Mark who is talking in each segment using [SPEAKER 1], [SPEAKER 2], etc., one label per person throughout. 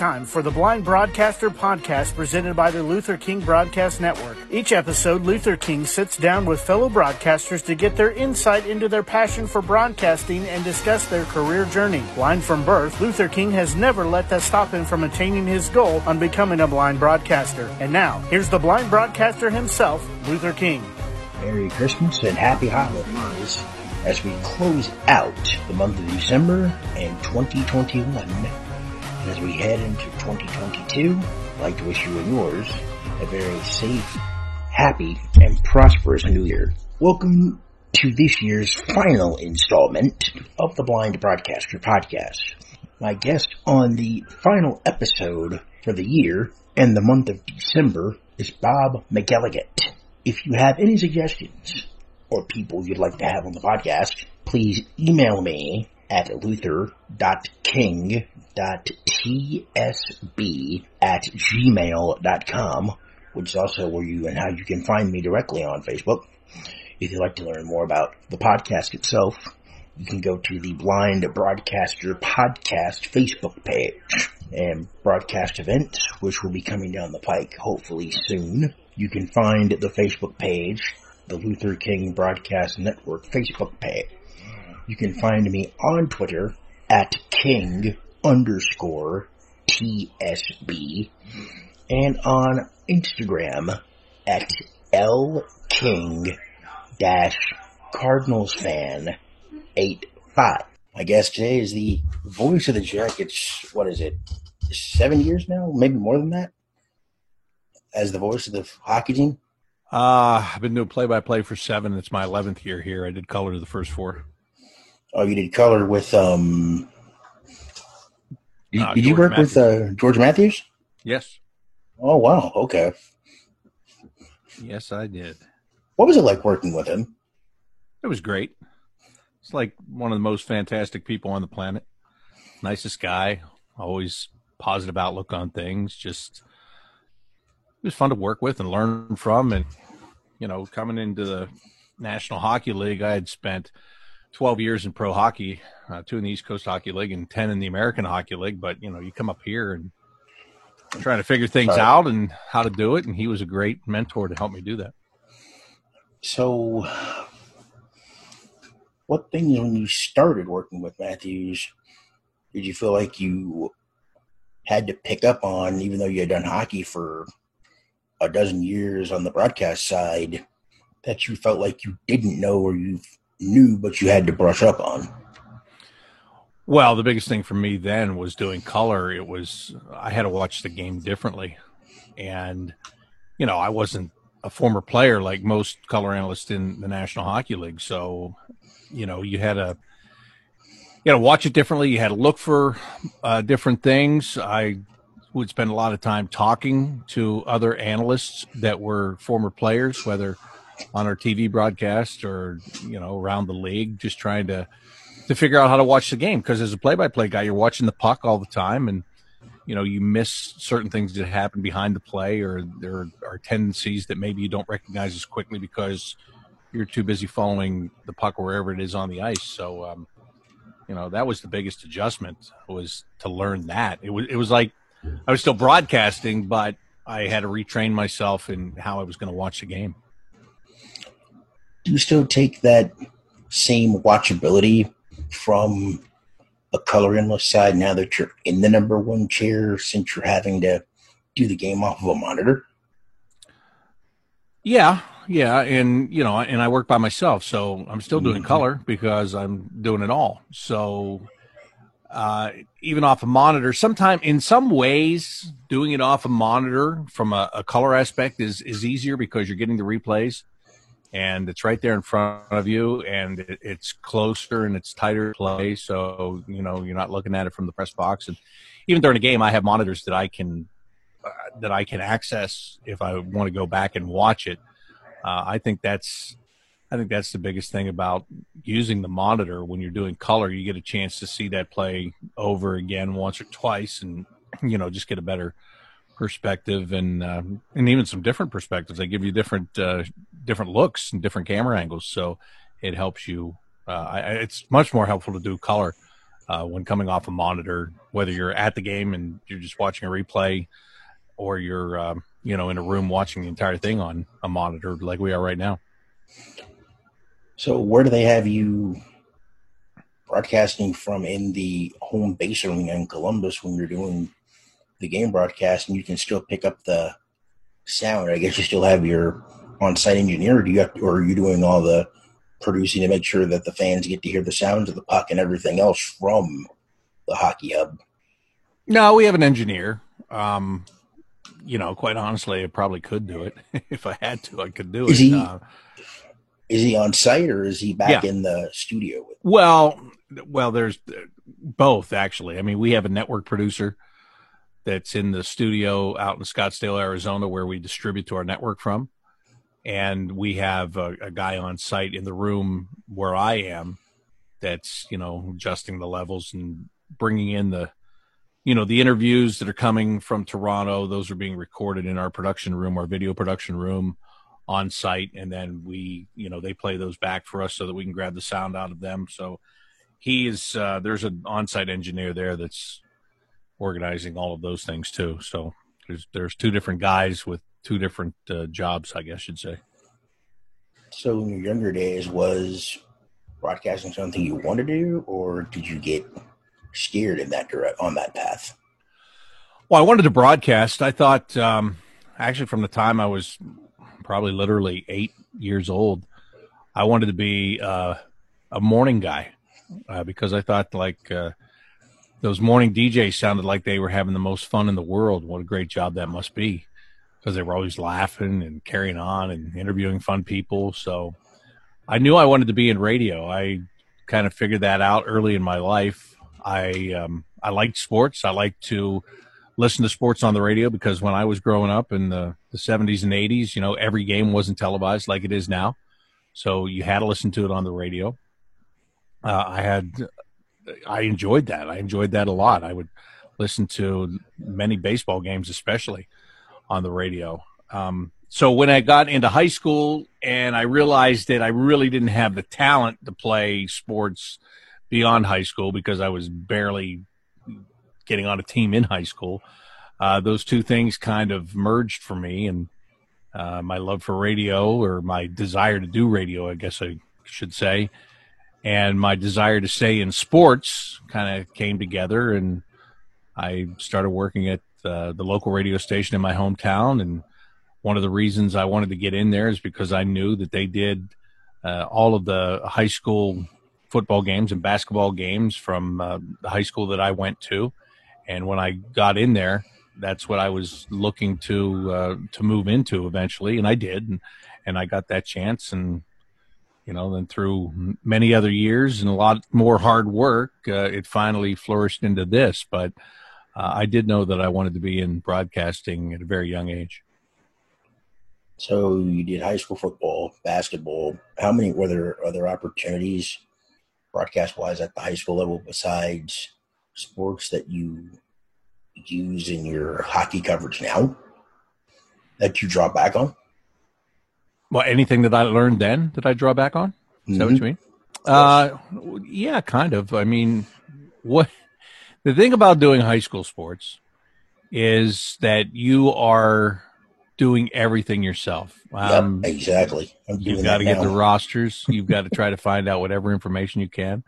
[SPEAKER 1] time for the Blind Broadcaster podcast presented by the Luther King Broadcast Network. Each episode, Luther King sits down with fellow broadcasters to get their insight into their passion for broadcasting and discuss their career journey. Blind from birth, Luther King has never let that stop him from attaining his goal on becoming a blind broadcaster. And now, here's the blind broadcaster himself, Luther King.
[SPEAKER 2] Merry Christmas and Happy Holidays as we close out the month of December and 2021. As we head into 2022, I'd like to wish you and yours a very safe, happy, and prosperous new year. Welcome to this year's final installment of the Blind Broadcaster podcast. My guest on the final episode for the year and the month of December is Bob McElligott. If you have any suggestions or people you'd like to have on the podcast, please email me at luther.king.tsb at gmail.com, which is also where you and how you can find me directly on Facebook. If you'd like to learn more about the podcast itself, you can go to the Blind Broadcaster Podcast Facebook page and broadcast events, which will be coming down the pike hopefully soon. You can find the Facebook page the Luther King Broadcast Network Facebook page. You can find me on Twitter at King underscore TSB and on Instagram at L King dash Cardinals fan eight five. My guest today is the voice of the Jackets. What is it? Seven years now, maybe more than that, as the voice of the hockey team.
[SPEAKER 3] Uh, I've been doing play by play for seven. It's my 11th year here. I did color the first four.
[SPEAKER 2] Oh, you did color with, um, did, uh, did you work Matthews. with uh, George Matthews?
[SPEAKER 3] Yes.
[SPEAKER 2] Oh, wow. Okay.
[SPEAKER 3] Yes, I did.
[SPEAKER 2] What was it like working with him?
[SPEAKER 3] It was great. It's like one of the most fantastic people on the planet. Nicest guy, always positive outlook on things. Just it was fun to work with and learn from. And, you know, coming into the National Hockey League, I had spent 12 years in pro hockey, uh, two in the East Coast Hockey League and 10 in the American Hockey League. But, you know, you come up here and trying to figure things out and how to do it. And he was a great mentor to help me do that.
[SPEAKER 2] So, what things when you started working with Matthews did you feel like you had to pick up on, even though you had done hockey for a dozen years on the broadcast side that you felt like you didn't know or you knew but you had to brush up on?
[SPEAKER 3] Well, the biggest thing for me then was doing color. It was I had to watch the game differently. And you know, I wasn't a former player like most color analysts in the National Hockey League, so you know, you had to you had to watch it differently. You had to look for uh, different things. I would spend a lot of time talking to other analysts that were former players, whether on our TV broadcast or you know around the league, just trying to to figure out how to watch the game. Because as a play-by-play guy, you're watching the puck all the time, and you know you miss certain things that happen behind the play, or there are tendencies that maybe you don't recognize as quickly because you're too busy following the puck wherever it is on the ice. So. Um, you know that was the biggest adjustment was to learn that it was it was like I was still broadcasting, but I had to retrain myself in how I was going to watch the game.
[SPEAKER 2] Do you still take that same watchability from a color analyst side now that you're in the number one chair since you're having to do the game off of a monitor?
[SPEAKER 3] Yeah, yeah, and you know, and I work by myself, so I'm still doing mm-hmm. color because I'm doing it all. So uh, even off a monitor. Sometimes, in some ways, doing it off a monitor from a, a, color aspect is is easier because you're getting the replays, and it's right there in front of you, and it, it's closer and it's tighter play. So you know you're not looking at it from the press box. And even during a game, I have monitors that I can uh, that I can access if I want to go back and watch it. Uh, I think that's I think that's the biggest thing about using the monitor when you're doing color. You get a chance to see that play over again once or twice, and you know just get a better perspective and uh, and even some different perspectives. They give you different uh, different looks and different camera angles, so it helps you. Uh, I, it's much more helpful to do color uh, when coming off a monitor, whether you're at the game and you're just watching a replay, or you're um, you know in a room watching the entire thing on a monitor like we are right now.
[SPEAKER 2] So where do they have you broadcasting from in the home base arena in Columbus when you're doing the game broadcast and you can still pick up the sound? I guess you still have your on-site engineer. do you have, or are you doing all the producing to make sure that the fans get to hear the sounds of the puck and everything else from the hockey hub?
[SPEAKER 3] No, we have an engineer. Um, you know, quite honestly, I probably could do it if I had to. I could do
[SPEAKER 2] is
[SPEAKER 3] it.
[SPEAKER 2] He,
[SPEAKER 3] uh,
[SPEAKER 2] is he on site or is he back yeah. in the studio?
[SPEAKER 3] Well, well, there's both actually. I mean, we have a network producer that's in the studio out in Scottsdale, Arizona, where we distribute to our network from, and we have a, a guy on site in the room where I am that's you know adjusting the levels and bringing in the you know the interviews that are coming from Toronto. Those are being recorded in our production room, our video production room on site, and then we you know they play those back for us so that we can grab the sound out of them. So he is uh, there's an on-site engineer there that's organizing all of those things too. So there's there's two different guys with two different uh, jobs, I guess you'd say.
[SPEAKER 2] So in your younger days, was broadcasting something you wanted to do, or did you get steered in that direct on that path?
[SPEAKER 3] Well, I wanted to broadcast. I thought um, actually from the time I was probably literally eight years old, I wanted to be uh, a morning guy uh, because I thought like uh, those morning DJs sounded like they were having the most fun in the world. What a great job that must be because they were always laughing and carrying on and interviewing fun people. So I knew I wanted to be in radio. I kind of figured that out early in my life. I um, I liked sports. I liked to listen to sports on the radio because when I was growing up in the, the 70s and 80s, you know, every game wasn't televised like it is now. So you had to listen to it on the radio uh, I had I enjoyed that. I enjoyed that a lot. I would listen to many baseball games, especially on the radio. Um, so when I got into high school and I realized that I really didn't have the talent to play sports beyond high school because I was barely getting on a team in high school, uh, those two things kind of merged for me. And uh, my love for radio or my desire to do radio, I guess I should say, and my desire to stay in sports kind of came together and i started working at uh, the local radio station in my hometown and one of the reasons i wanted to get in there is because i knew that they did uh, all of the high school football games and basketball games from uh, the high school that i went to and when i got in there that's what i was looking to uh, to move into eventually and i did and, and i got that chance and you know, then through many other years and a lot more hard work, uh, it finally flourished into this. But uh, I did know that I wanted to be in broadcasting at a very young age.
[SPEAKER 2] So you did high school football, basketball. How many were there other opportunities, broadcast wise, at the high school level besides sports that you use in your hockey coverage now that you draw back on?
[SPEAKER 3] Well, anything that I learned then that I draw back on? Is mm-hmm. that what you mm-hmm. mean? Uh, yeah, kind of. I mean, what the thing about doing high school sports is that you are doing everything yourself.
[SPEAKER 2] Um, yep, exactly.
[SPEAKER 3] You've got to get the rosters. You've got to try to find out whatever information you can.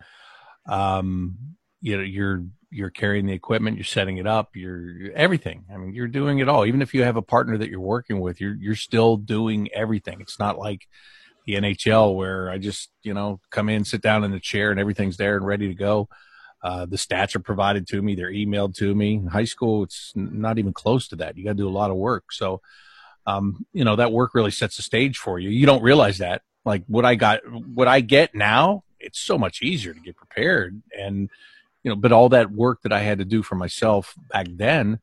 [SPEAKER 3] Um, you know, you're you're carrying the equipment, you're setting it up, you're everything. I mean, you're doing it all. Even if you have a partner that you're working with, you're you're still doing everything. It's not like the NHL where I just you know come in, sit down in the chair, and everything's there and ready to go. Uh, the stats are provided to me; they're emailed to me. In high school, it's not even close to that. You got to do a lot of work. So, um, you know, that work really sets the stage for you. You don't realize that. Like what I got, what I get now, it's so much easier to get prepared and you know, but all that work that I had to do for myself back then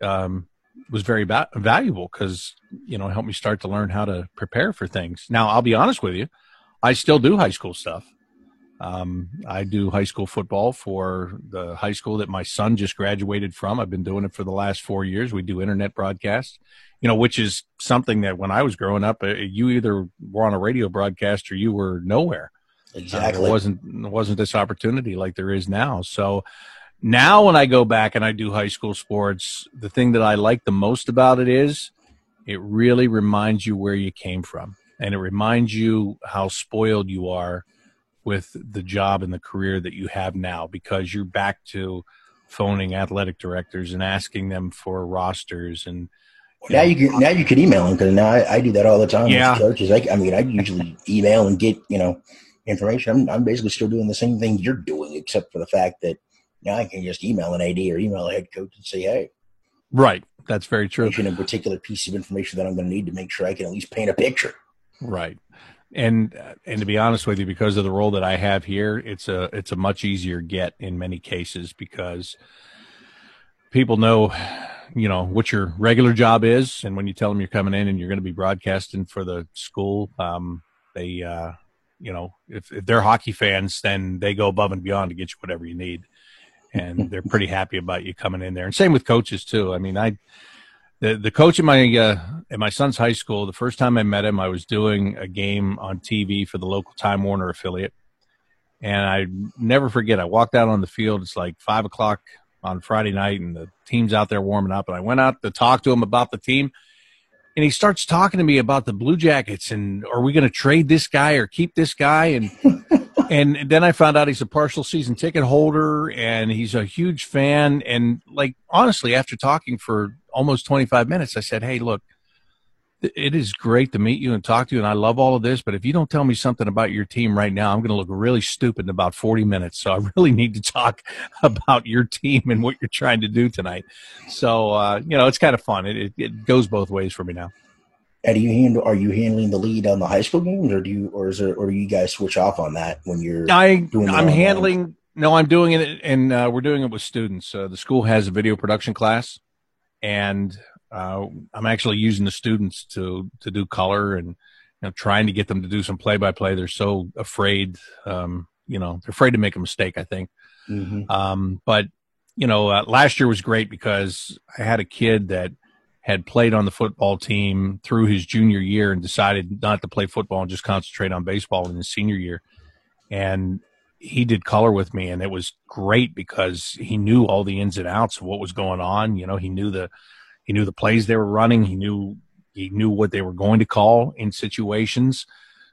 [SPEAKER 3] um, was very valuable because you know helped me start to learn how to prepare for things. Now, I'll be honest with you, I still do high school stuff. Um, I do high school football for the high school that my son just graduated from. I've been doing it for the last four years. We do internet broadcasts, you know, which is something that when I was growing up, uh, you either were on a radio broadcast or you were nowhere.
[SPEAKER 2] Exactly.
[SPEAKER 3] Uh, there wasn't there wasn't this opportunity like there is now. So now when I go back and I do high school sports, the thing that I like the most about it is it really reminds you where you came from and it reminds you how spoiled you are with the job and the career that you have now because you're back to phoning athletic directors and asking them for rosters and
[SPEAKER 2] now you can now you can email them because now I, I, do that all the time
[SPEAKER 3] yeah.
[SPEAKER 2] coaches. I, I mean, I usually email and get you know information. I'm, I'm basically still doing the same thing you're doing, except for the fact that now I can just email an AD or email a head coach and say, "Hey,
[SPEAKER 3] right, that's very true."
[SPEAKER 2] A particular piece of information that I'm going to need to make sure I can at least paint a picture.
[SPEAKER 3] Right, and and to be honest with you, because of the role that I have here, it's a it's a much easier get in many cases because people know you know what your regular job is and when you tell them you're coming in and you're going to be broadcasting for the school um, they uh, you know if, if they're hockey fans then they go above and beyond to get you whatever you need. And they're pretty happy about you coming in there. And same with coaches too. I mean i the, the coach in my uh, at my son's high school the first time i met him i was doing a game on tv for the local time warner affiliate. And i never forget i walked out on the field. It's like five o'clock on Friday night, and the team's out there warming up. And I went out to talk to him about the team, and he starts talking to me about the Blue Jackets and are we going to trade this guy or keep this guy? And and then I found out he's a partial season ticket holder and he's a huge fan. And like honestly, after talking for almost 25 minutes, I said, "Hey, look." It is great to meet you and talk to you and I love all of this, but if you don't tell me something about your team right now, I'm going to look really stupid in about 40 minutes. So I really need to talk about your team and what you're trying to do tonight. So, uh, you know, it's kind of fun. It, it, goes both ways for me now.
[SPEAKER 2] And do you handle, are you handling the lead on the high school games or do you, or is it, or do you guys switch off on that when you're
[SPEAKER 3] I, doing I'm handling, no, I'm doing it and uh, we're doing it with students. Uh, the school has a video production class and uh, I'm actually using the students to to do color and you know trying to get them to do some play by play. They're so afraid, um, you know, they're afraid to make a mistake. I think, mm-hmm. um, but you know, uh, last year was great because I had a kid that had played on the football team through his junior year and decided not to play football and just concentrate on baseball in his senior year. And he did color with me and it was great because he knew all the ins and outs of what was going on. You know, he knew the he knew the plays they were running. He knew he knew what they were going to call in situations.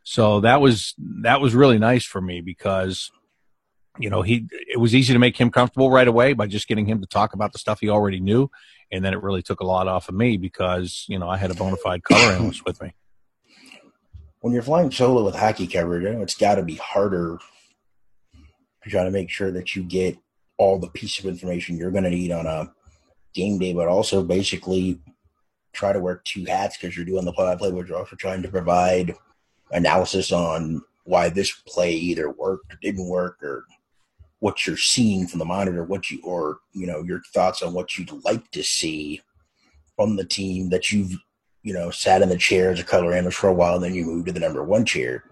[SPEAKER 3] So that was that was really nice for me because you know he it was easy to make him comfortable right away by just getting him to talk about the stuff he already knew, and then it really took a lot off of me because you know I had a bona fide color analyst with me.
[SPEAKER 2] When you're flying solo with hockey coverage, it's got to be harder to try to make sure that you get all the piece of information you're going to need on a game day, but also basically try to wear two hats because you're doing the play-by-play, but you're also trying to provide analysis on why this play either worked or didn't work, or what you're seeing from the monitor, what you or you know your thoughts on what you'd like to see from the team that you've you know sat in the chair as a color analyst for a while, and then you move to the number one chair.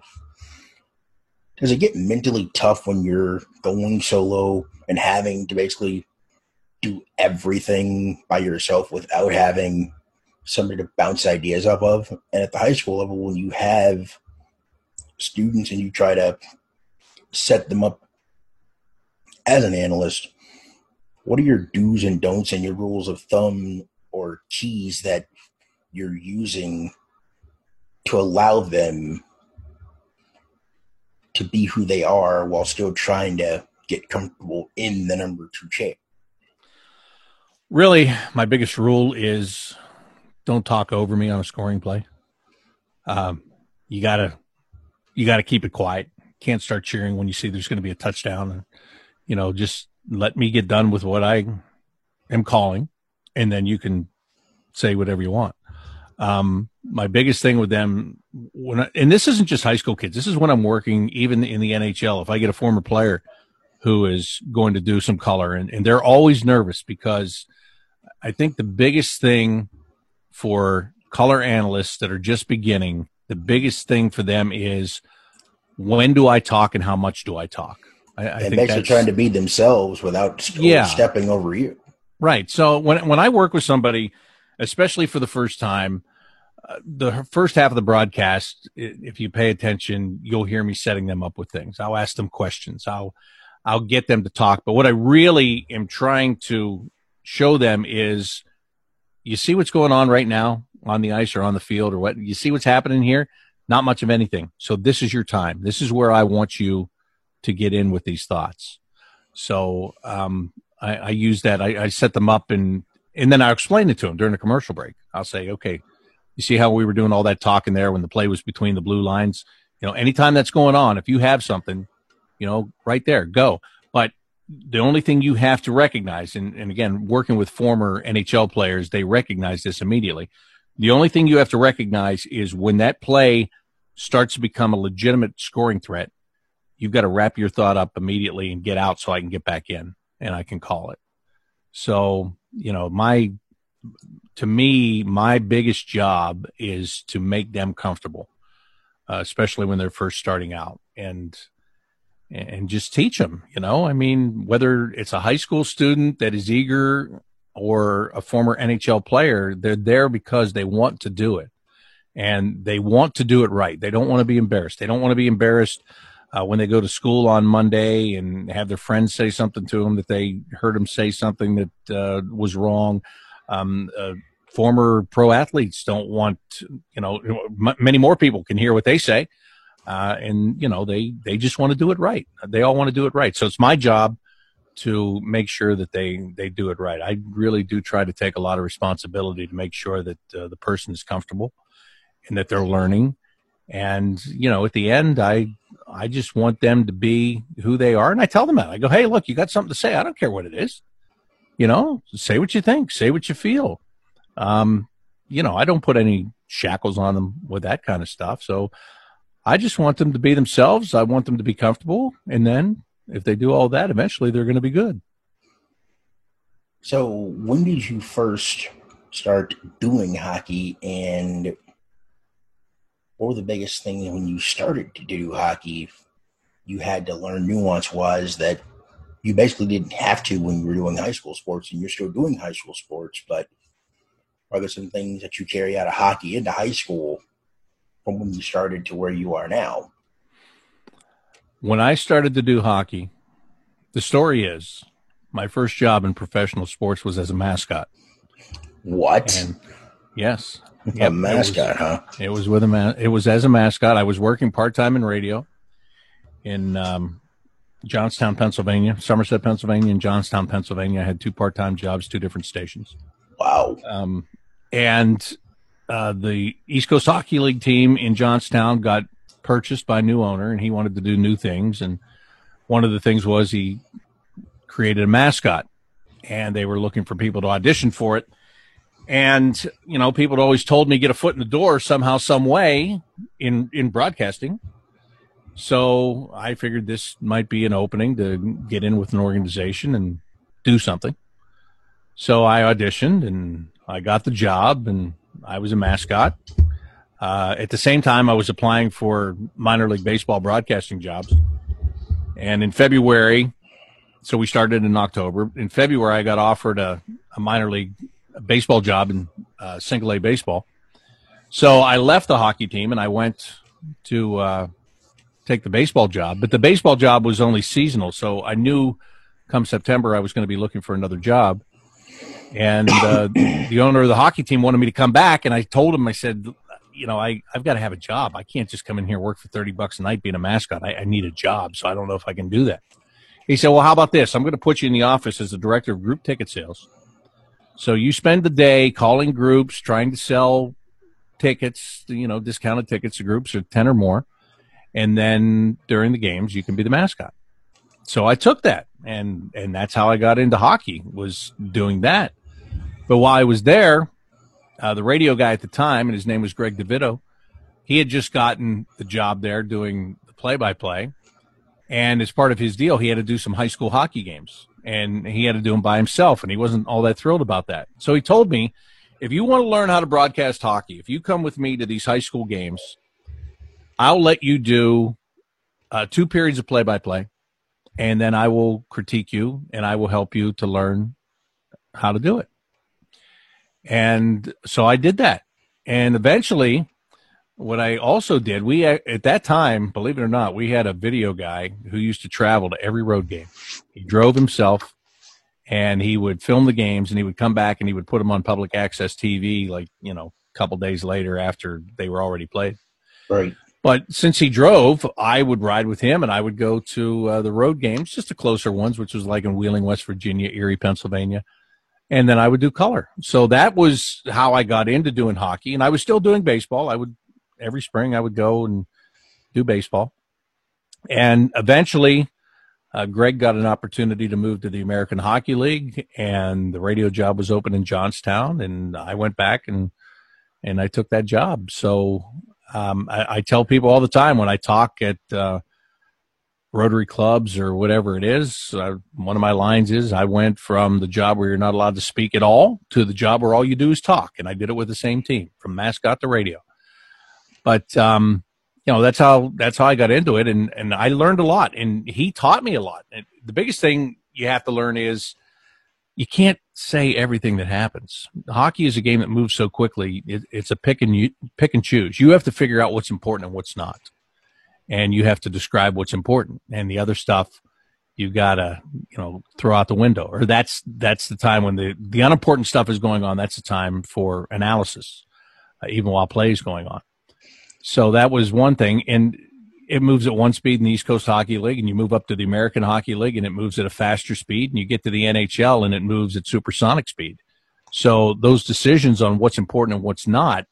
[SPEAKER 2] Does it get mentally tough when you're going solo and having to basically do everything by yourself without having somebody to bounce ideas off of. And at the high school level, when you have students and you try to set them up as an analyst, what are your do's and don'ts and your rules of thumb or keys that you're using to allow them to be who they are while still trying to get comfortable in the number two chair?
[SPEAKER 3] Really, my biggest rule is don't talk over me on a scoring play. Um, you gotta you gotta keep it quiet. Can't start cheering when you see there's going to be a touchdown. And, you know, just let me get done with what I am calling, and then you can say whatever you want. Um, my biggest thing with them when I, and this isn't just high school kids. This is when I'm working even in the NHL. If I get a former player who is going to do some color and, and they're always nervous because I think the biggest thing for color analysts that are just beginning, the biggest thing for them is when do I talk and how much do I talk? I, I
[SPEAKER 2] think basically trying to be themselves without yeah. stepping over you.
[SPEAKER 3] Right. So when when I work with somebody, especially for the first time, uh, the first half of the broadcast, if you pay attention, you'll hear me setting them up with things. I'll ask them questions. I'll I'll get them to talk. But what I really am trying to show them is, you see what's going on right now on the ice or on the field or what you see what's happening here. Not much of anything. So this is your time. This is where I want you to get in with these thoughts. So um, I, I, use that. I, I set them up and and then I explain it to them during the commercial break. I'll say, okay, you see how we were doing all that talking there when the play was between the blue lines. You know, anytime that's going on, if you have something, you know, right there, go. The only thing you have to recognize, and, and again, working with former NHL players, they recognize this immediately. The only thing you have to recognize is when that play starts to become a legitimate scoring threat, you've got to wrap your thought up immediately and get out so I can get back in and I can call it. So, you know, my to me, my biggest job is to make them comfortable, uh, especially when they're first starting out, and and just teach them. You know, I mean, whether it's a high school student that is eager or a former NHL player, they're there because they want to do it, and they want to do it right. They don't want to be embarrassed. They don't want to be embarrassed. Uh, when they go to school on Monday and have their friends say something to them that they heard them say something that uh, was wrong, um, uh, former pro athletes don't want, you know, m- many more people can hear what they say. Uh, and you know, they, they just want to do it right. They all want to do it right. So it's my job to make sure that they, they do it right. I really do try to take a lot of responsibility to make sure that uh, the person is comfortable and that they're learning. And, you know, at the end, I, I just want them to be who they are. And I tell them that I go, Hey, look, you got something to say. I don't care what it is you know, say what you think, say what you feel. Um, you know, I don't put any shackles on them with that kind of stuff. So I just want them to be themselves. I want them to be comfortable. And then if they do all that, eventually they're going to be good.
[SPEAKER 2] So when did you first start doing hockey and what were the biggest things when you started to do hockey you had to learn nuance was that you basically didn't have to when you were doing high school sports, and you're still doing high school sports. But are there some things that you carry out of hockey into high school from when you started to where you are now?
[SPEAKER 3] When I started to do hockey, the story is my first job in professional sports was as a mascot.
[SPEAKER 2] What?
[SPEAKER 3] And yes,
[SPEAKER 2] a mascot,
[SPEAKER 3] it was,
[SPEAKER 2] huh?
[SPEAKER 3] It was with a man. It was as a mascot. I was working part time in radio in um, Johnstown, Pennsylvania, Somerset, Pennsylvania, and Johnstown, Pennsylvania. I had two part time jobs, two different stations.
[SPEAKER 2] Wow.
[SPEAKER 3] Um, and uh, the East Coast Hockey League team in Johnstown got purchased by a new owner, and he wanted to do new things. And one of the things was he created a mascot, and they were looking for people to audition for it. And you know, people had always told me get a foot in the door somehow, some way in in broadcasting. So I figured this might be an opening to get in with an organization and do something. So I auditioned and I got the job and I was a mascot. Uh, at the same time, I was applying for minor league baseball broadcasting jobs. And in February, so we started in October. In February, I got offered a, a minor league baseball job in uh, single A baseball. So I left the hockey team and I went to uh, take the baseball job, but the baseball job was only seasonal. So I knew come September I was going to be looking for another job. And uh, the owner of the hockey team wanted me to come back, and I told him, I said, you know, I, I've got to have a job. I can't just come in here work for 30 bucks a night being a mascot. I, I need a job, so I don't know if I can do that. He said, well, how about this? I'm going to put you in the office as the director of group ticket sales. So you spend the day calling groups, trying to sell tickets, you know, discounted tickets to groups or 10 or more and then during the games you can be the mascot. So I took that, and and that's how I got into hockey was doing that. But while I was there, uh, the radio guy at the time, and his name was Greg DeVito, he had just gotten the job there doing the play-by-play, and as part of his deal, he had to do some high school hockey games, and he had to do them by himself, and he wasn't all that thrilled about that. So he told me, if you want to learn how to broadcast hockey, if you come with me to these high school games I'll let you do uh, two periods of play by play, and then I will critique you and I will help you to learn how to do it. And so I did that. and eventually, what I also did, we at that time, believe it or not, we had a video guy who used to travel to every road game. He drove himself, and he would film the games, and he would come back and he would put them on public access TV, like you know, a couple days later after they were already played.
[SPEAKER 2] Right.
[SPEAKER 3] But since he drove, I would ride with him, and I would go to uh, the road games, just the closer ones, which was like in Wheeling, West Virginia, Erie, Pennsylvania and then I would do color. So that was how I got into doing hockey, and I was still doing baseball. I would every spring I would go and do baseball, and eventually. Uh, Greg got an opportunity to move to the American Hockey League, and the radio job was open in Johnstown, and I went back and and I took that job. So um, I, I, tell people all the time when I talk at uh, Rotary clubs or whatever it is. Uh, one of my lines is I went from the job where you're not allowed to speak at all to the job where all you do is talk. And I did it with the same team from mascot to radio. But, um, you know, that's how, that's how I got into it. And, and I learned a lot and he taught me a lot. And the biggest thing you have to learn is you can't say everything that happens. Hockey is a game that moves so quickly. It, it's a pick and you pick and choose. You have to figure out what's important and what's not and you have to describe what's important. And the other stuff you gotta you know throw out the window. Or that's that's the time when the the unimportant stuff is going on. That's the time for analysis uh, even while play is going on. So that was one thing. And it moves at one speed in the east coast hockey league and you move up to the american hockey league and it moves at a faster speed and you get to the nhl and it moves at supersonic speed. So those decisions on what's important and what's not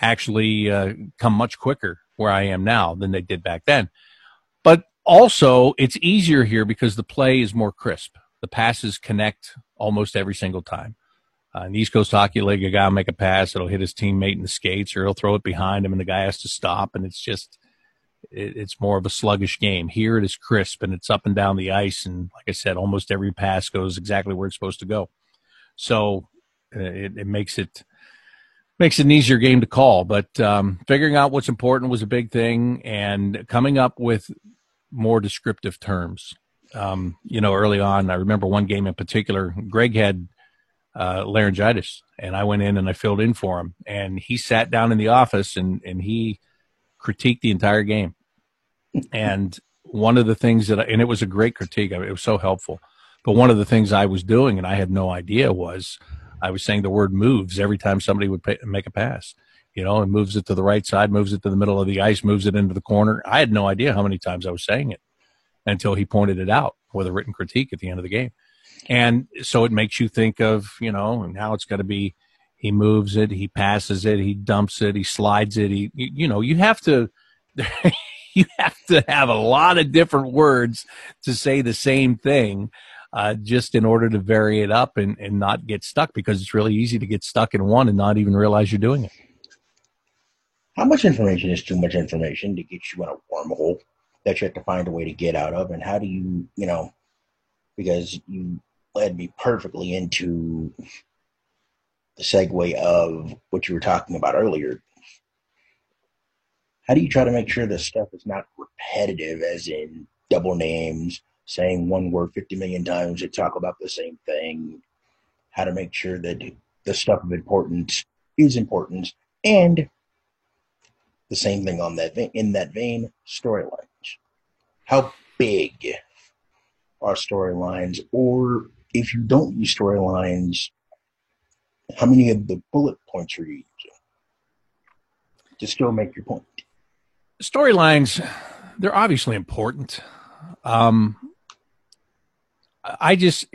[SPEAKER 3] actually uh, come much quicker where I am now than they did back then. But also, it's easier here because the play is more crisp. The passes connect almost every single time. Uh, in the East Coast Hockey League, a guy will make a pass, it'll hit his teammate in the skates, or he'll throw it behind him, and the guy has to stop, and it's just it, it's more of a sluggish game. Here, it is crisp, and it's up and down the ice, and like I said, almost every pass goes exactly where it's supposed to go. So uh, it, it makes it makes it an easier game to call. But um, figuring out what's important was a big thing, and coming up with more descriptive terms. Um, you know, early on, I remember one game in particular. Greg had uh, laryngitis, and I went in and I filled in for him, and he sat down in the office and and he critiqued the entire game. And one of the things that, I, and it was a great critique. I mean, it was so helpful. But one of the things I was doing, and I had no idea, was I was saying the word moves every time somebody would pay, make a pass. You know, and moves it to the right side, moves it to the middle of the ice, moves it into the corner. I had no idea how many times I was saying it until he pointed it out with a written critique at the end of the game. And so it makes you think of, you know, now it's got to be he moves it, he passes it, he dumps it, he slides it. He, you know, you have to, you have to have a lot of different words to say the same thing uh, just in order to vary it up and, and not get stuck because it's really easy to get stuck in one and not even realize you're doing it.
[SPEAKER 2] How much information is too much information to get you in a wormhole that you have to find a way to get out of? And how do you, you know, because you led me perfectly into the segue of what you were talking about earlier. How do you try to make sure this stuff is not repetitive, as in double names, saying one word 50 million times to talk about the same thing, how to make sure that the stuff of importance is important, and the same thing on that vein, in that vein, storylines. How big are storylines, or if you don't use storylines, how many of the bullet points are you using to still make your point?
[SPEAKER 3] Storylines, they're obviously important. Um, I just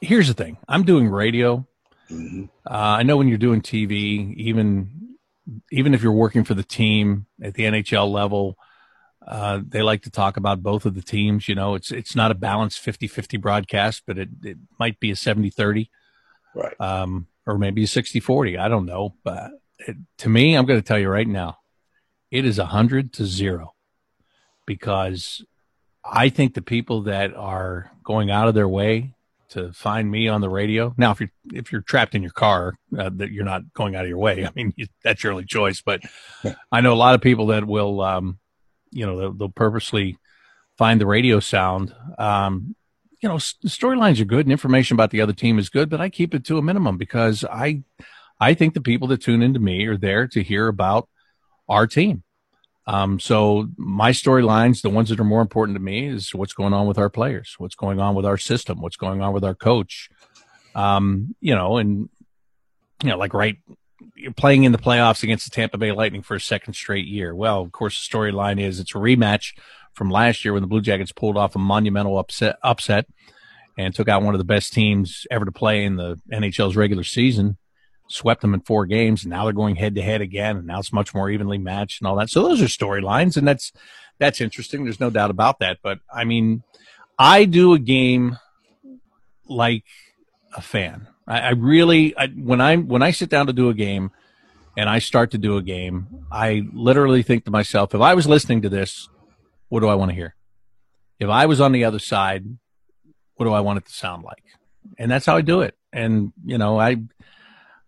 [SPEAKER 3] here's the thing. I'm doing radio. Mm-hmm. Uh, I know when you're doing TV, even even if you're working for the team at the NHL level, uh, they like to talk about both of the teams. You know, it's it's not a balanced 50-50 broadcast, but it, it might be a 70-30.
[SPEAKER 2] Right.
[SPEAKER 3] Um, or maybe a 60-40. I don't know. But it, to me, I'm going to tell you right now, it is 100 to 0 because I think the people that are going out of their way to find me on the radio. Now, if you're if you're trapped in your car, uh, that you're not going out of your way. I mean, you, that's your only choice. But I know a lot of people that will, um, you know, they'll, they'll, purposely find the radio sound. Um, you know, storylines are good and information about the other team is good, but I keep it to a minimum because I I think the people that tune into me are there to hear about our team. Um, so my storylines, the ones that are more important to me, is what's going on with our players, what's going on with our system, what's going on with our coach. Um, you know, and you know, like right, you're playing in the playoffs against the Tampa Bay Lightning for a second straight year. Well, of course, the storyline is it's a rematch from last year when the Blue Jackets pulled off a monumental upset, upset and took out one of the best teams ever to play in the NHL's regular season swept them in four games, and now they're going head to head again, and now it's much more evenly matched and all that. So those are storylines, and that's that's interesting. There's no doubt about that. But I mean, I do a game like a fan. I, I really I, when I when I sit down to do a game and I start to do a game, I literally think to myself, if I was listening to this, what do I want to hear? If I was on the other side, what do I want it to sound like? And that's how I do it. And you know, I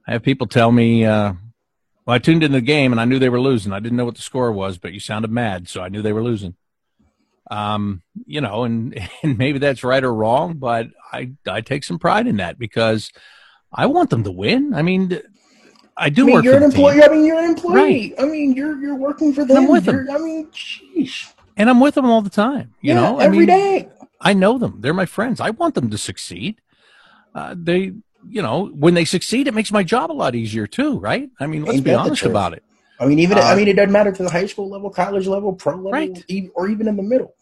[SPEAKER 3] I have people tell me, uh, well, I tuned in the game and I knew they were losing. I didn't know what the score was, but you sounded mad, so I knew they were losing. Um, you know, and, and maybe that's right or wrong, but I, I take some pride in that because I want them to win. I mean, I do
[SPEAKER 2] I mean,
[SPEAKER 3] work.
[SPEAKER 2] You're
[SPEAKER 3] for
[SPEAKER 2] an
[SPEAKER 3] the team.
[SPEAKER 2] employee. I mean, you're an employee.
[SPEAKER 3] Right.
[SPEAKER 2] I mean, you're you're working for them.
[SPEAKER 3] I'm with them.
[SPEAKER 2] You're- I mean, sheesh.
[SPEAKER 3] and I'm with them all the time. You
[SPEAKER 2] yeah,
[SPEAKER 3] know, I
[SPEAKER 2] every
[SPEAKER 3] mean,
[SPEAKER 2] day.
[SPEAKER 3] I know them. They're my friends. I want them to succeed. Uh, they, you know, when they succeed, it makes my job a lot easier too, right? I mean, let's
[SPEAKER 2] Ain't
[SPEAKER 3] be honest about it.
[SPEAKER 2] I mean, even
[SPEAKER 3] Uh,
[SPEAKER 2] I mean, it doesn't matter to the high school level, college level, pro level,
[SPEAKER 3] Right.
[SPEAKER 2] e- or even in the middle.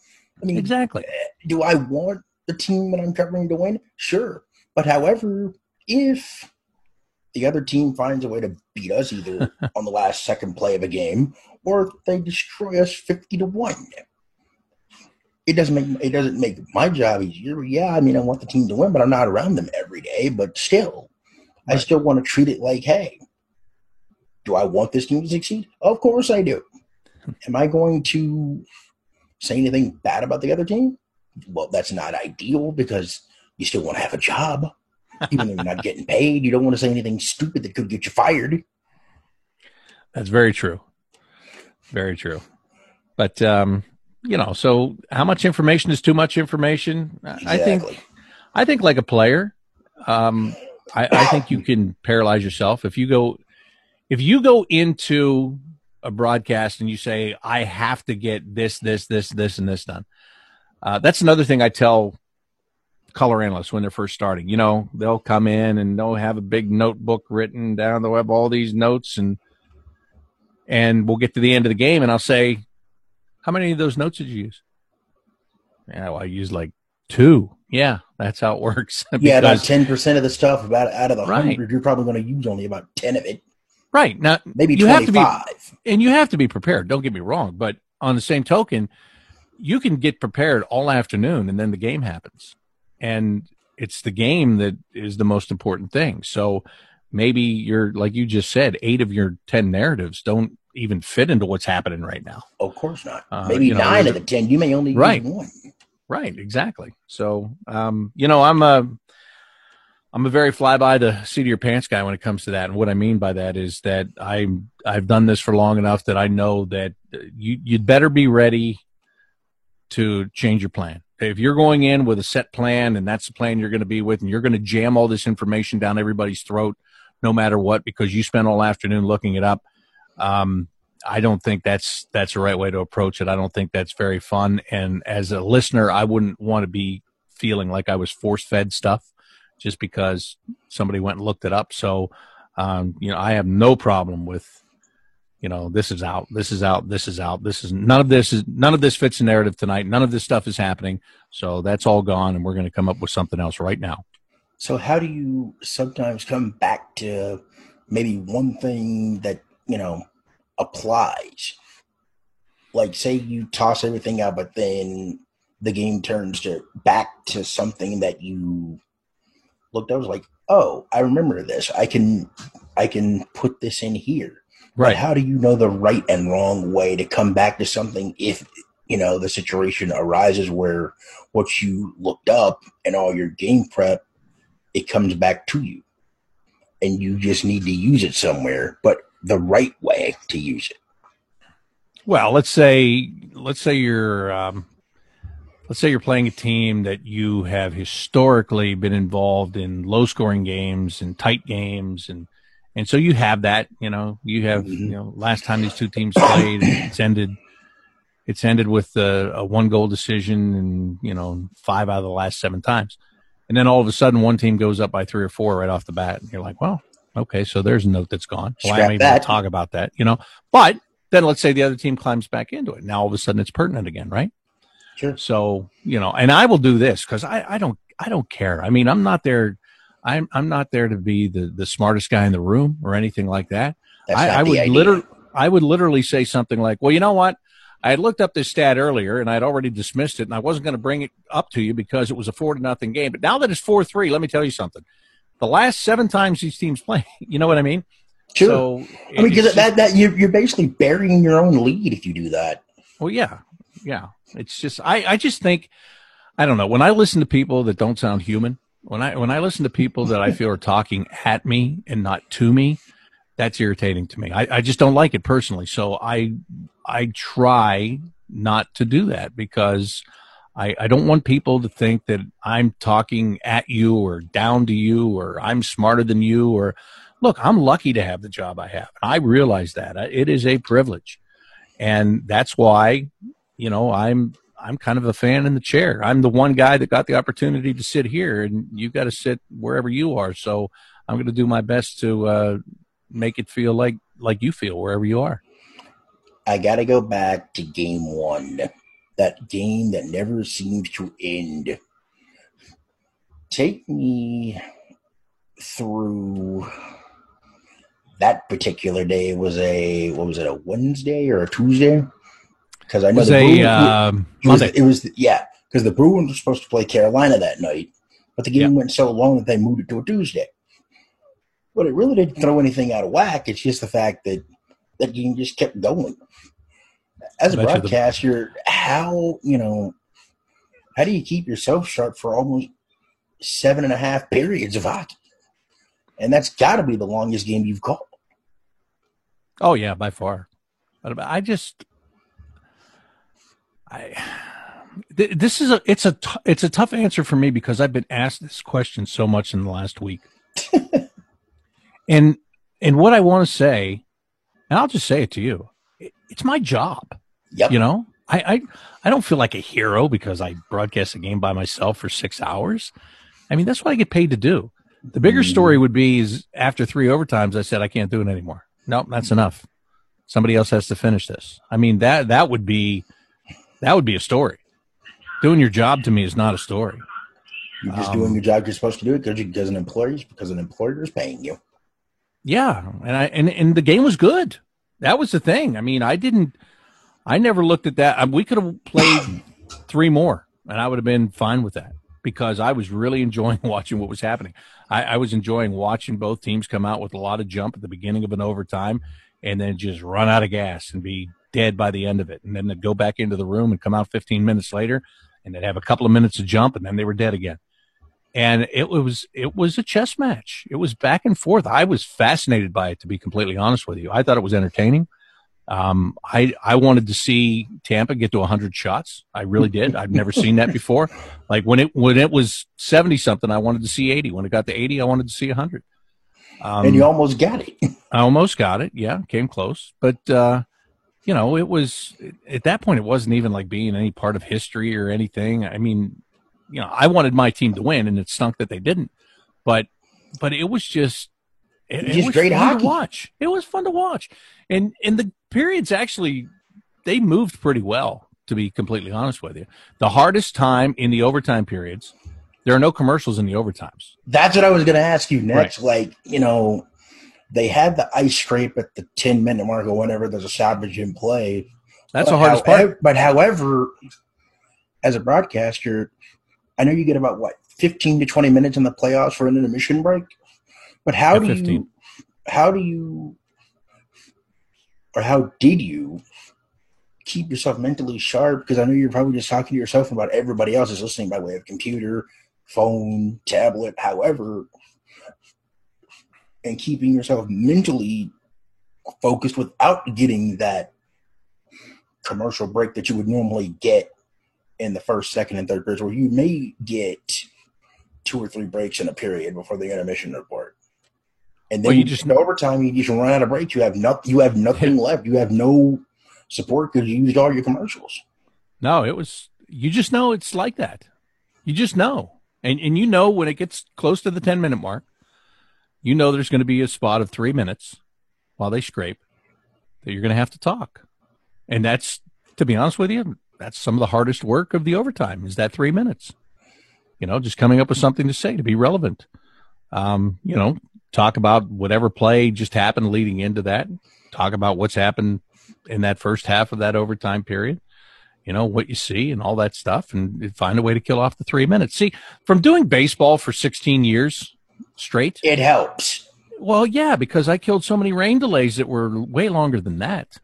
[SPEAKER 2] I mean,
[SPEAKER 3] Exactly.
[SPEAKER 2] do I want the team that I'm covering to win? Sure, but however, if the other team finds a way to beat us either on the last second play of a game or if they destroy us fifty to one, it doesn't make it doesn't make my job easier. Yeah, I mean, I want the team to win, but I'm not around them every day. But still, I still want to treat it like, hey, do I want this team to succeed? Of course I do. Am I going to say anything bad about the other team? Well, that's not ideal because you still want to have a job. Even though you're not getting paid, you don't want to say anything stupid that could get you fired.
[SPEAKER 3] That's very true. Very true. But um, you know, so how much information is too much information? I- I think I think like a player, um, I, I think you can paralyze yourself if you go if you go into a broadcast and you say I have to get this, this, this, this, and this done. Uh, that's another thing I tell color analysts when they're first starting. You know, they'll come in and they'll have a big notebook written down. They'll have all these notes and and we'll get to the end of the game and I'll say, How many of those notes did you use? Yeah, well, I used like two. Yeah, that's how it works.
[SPEAKER 2] yeah, about ten percent of the stuff about out of the
[SPEAKER 3] Right.
[SPEAKER 2] hundred, you're probably going to use only about ten of it,
[SPEAKER 3] right now,
[SPEAKER 2] maybe
[SPEAKER 3] You have to be- and you have to be prepared. Don't get me wrong, but on the same token, you can get prepared all afternoon, and then the game happens, and it's the game that is the most important thing. So maybe you're like you just said, eight of your ten narratives don't even fit into what's happening right now.
[SPEAKER 2] Of course not.
[SPEAKER 3] Uh,
[SPEAKER 2] maybe
[SPEAKER 3] you know,
[SPEAKER 2] nine of the ten. You may only
[SPEAKER 3] Right.
[SPEAKER 2] one.
[SPEAKER 3] Right, exactly. So, um, you know, I'm a, I'm a very fly by the seat of your pants guy when it comes to that. And what I mean by that is that I, I've done this for long enough that I know that uh, you, you'd better be ready to change your plan. If you're going in with a set plan and that's the plan you're going to be with, and you're going to jam all this information down everybody's throat, no matter what, because you spent all afternoon looking it up. Um, I don't think that's that's the right way to approach it. I don't think that's very fun. And as a listener, I wouldn't want to be feeling like I was force fed stuff just because somebody went and looked it up. So, um, you know, I have no problem with, you know, this is out, this is out, this is out, this is none of this is none of this fits the narrative tonight. None of this stuff is happening. So that's all gone, and we're going to come up with something else right now.
[SPEAKER 2] So how do you sometimes come back to maybe one thing that, you know, applies? Like say you toss everything out, but then the game turns to back to something that you looked at was like, oh, I remember this. I can I can put this in here. But how do you know the right and wrong way to come back to something if you know the situation arises where what you looked up and all your game prep it comes back to you and you just need to use it somewhere but the right way to use it
[SPEAKER 3] Well, let's say let's say you're um, let's say you're playing a team that you have historically been involved in low scoring games and tight games and And so you have that, you know, you have,
[SPEAKER 2] Mhm.
[SPEAKER 3] you know, last time these two teams played, it's ended, it's ended with a, a one goal decision and, you know, five out of the last seven times. And then all of a sudden one team goes up by three or four right off the bat. And you're like, well, okay, so there's a note that's gone. Why am I even talk about that? You know, but then let's say the other team climbs back into it. Now all of a sudden it's pertinent again, right?
[SPEAKER 2] Sure.
[SPEAKER 3] So, you know, and I will do this because I, I don't I don't care. I mean, I'm not there I'm I'm not there to be the, the smartest guy in the room or anything like that.
[SPEAKER 2] That's
[SPEAKER 3] I, I would literally I would literally say something like, Well, you know what? I had looked up this stat earlier and I'd already dismissed it and I wasn't going to bring it up to you because it was a four to nothing game. But now that it's four three, let me tell you something. The last seven times these teams play, you know what I mean?
[SPEAKER 2] Sure.
[SPEAKER 3] So
[SPEAKER 2] I mean, because that, that you're, you're basically burying your own lead if you do that.
[SPEAKER 3] Well, yeah, yeah. It's just I, I just think I don't know. When I listen to people that don't sound human, when I when I listen to people that I feel are talking at me and not to me, that's irritating to me. I, I just don't like it personally. So I I try not to do that because I, I don't want people to think that I'm talking at you or down to you or I'm smarter than you or look, I'm lucky to have the job I have. I realize that it is a privilege. And that's why, you know, I'm, I'm kind of a fan in the chair. I'm the one guy that got the opportunity to sit here and you've got to sit wherever you are. So I'm going to do my best to, uh, make it feel like, like you feel wherever you are.
[SPEAKER 2] I got to go back to game one. That game that never seems to end. Take me through that particular day. Was a what was it? A Wednesday or a Tuesday? Because I know
[SPEAKER 3] was
[SPEAKER 2] the
[SPEAKER 3] a,
[SPEAKER 2] Bruins-
[SPEAKER 3] um,
[SPEAKER 2] it was, it was yeah. Because the Bruins were supposed to play Carolina that night, but the game went so long that they moved it to a Tuesday. But it really didn't throw anything out of whack. It's just the fact that that game just kept going. As a
[SPEAKER 3] Bet you the-
[SPEAKER 2] broadcaster, how you know how do you keep yourself sharp for almost seven and a half periods of hockey? And that's got to be the longest game you've called.
[SPEAKER 3] Oh yeah, by far. But I just, I, this is a, it's a, t- it's a tough answer for me because I've been asked this question so much in the last week, and and what I want to say, and I'll just say it to you, it, it's my job.
[SPEAKER 2] Yep.
[SPEAKER 3] You know, I, I I don't feel like a hero because I broadcast a game by myself for six hours. I mean, that's what I get paid to do. The bigger story would be is after three overtimes, I said I can't do it anymore. Nope, that's enough. Somebody else has to finish this. I mean that that would be that would be a story. Doing your job to me is not a story.
[SPEAKER 2] You're just
[SPEAKER 3] Um,
[SPEAKER 2] doing your job you're supposed to do it because you because an employer because an employer is paying you.
[SPEAKER 3] Yeah, and I and and the game was good. That was the thing. I mean, I didn't. I never looked at that. We could have played three more, and I would have been fine with that because I was really enjoying watching what was happening. I, I was enjoying watching both teams come out with a lot of jump at the beginning of an overtime, and then just run out of gas and be dead by the end of it, and then go back into the room and come out 15 minutes later, and they'd have a couple of minutes of jump, and then they were dead again and it was it was a chess match. It was back and forth. I was fascinated by it, to be completely honest with you. I thought it was entertaining. Um, I I wanted to see Tampa get to hundred shots. I really did. I've never seen that before. Like when it when it was seventy something, I wanted to see eighty. When it got to eighty, I wanted to see hundred. Um,
[SPEAKER 2] and you almost got it.
[SPEAKER 3] I almost got it. Yeah, came close, but uh, you know, it was at that point. It wasn't even like being any part of history or anything. I mean, you know, I wanted my team to win, and it stunk that they didn't. But but it was just it, it was
[SPEAKER 2] great
[SPEAKER 3] fun
[SPEAKER 2] hockey.
[SPEAKER 3] to watch. It was fun to watch, and and the periods actually they moved pretty well. To be completely honest with you, the hardest time in the overtime periods, there are no commercials in the overtimes.
[SPEAKER 2] That's what I was going to ask you next. Like, you know, they had the ice scrape at the 10 minute mark or whenever there's a stoppage in play.
[SPEAKER 3] That's
[SPEAKER 2] But
[SPEAKER 3] the hardest
[SPEAKER 2] however,
[SPEAKER 3] part.
[SPEAKER 2] But however, as a broadcaster, I know you get about what 15 to 20 minutes in the playoffs for an intermission break. But how do
[SPEAKER 3] 15.
[SPEAKER 2] you, how do you, or how did you keep yourself mentally sharp? Because I know you're probably just talking to yourself about everybody else is listening by way of computer, phone, tablet, however, and keeping yourself mentally focused without getting that commercial break that you would normally get in the first, second, and third periods, where you may get two or three breaks in a period before the intermission report. And then
[SPEAKER 3] Well, you just-
[SPEAKER 2] just overtime. You just run out of breaks. You have nothing. You have nothing left. You have no support because you used all your commercials.
[SPEAKER 3] No, it was you just know it's like that. You just know. And and you know when it gets close to the 10 minute mark, you know there's going to be a spot of 3 minutes while they scrape that you're going to have to talk. And that's to be honest with you, that's some of the hardest work of the overtime is that 3 minutes. You know, just coming up with something to say to be relevant. Um, you know, talk about whatever play just happened leading into that. Talk about what's happened in that first half of that overtime period you know, what you see and all that stuff and find a way to kill off the three minutes. See, from doing baseball for 16 years straight,
[SPEAKER 2] It helps.
[SPEAKER 3] well, yeah, because I killed so many rain delays that were way longer than that,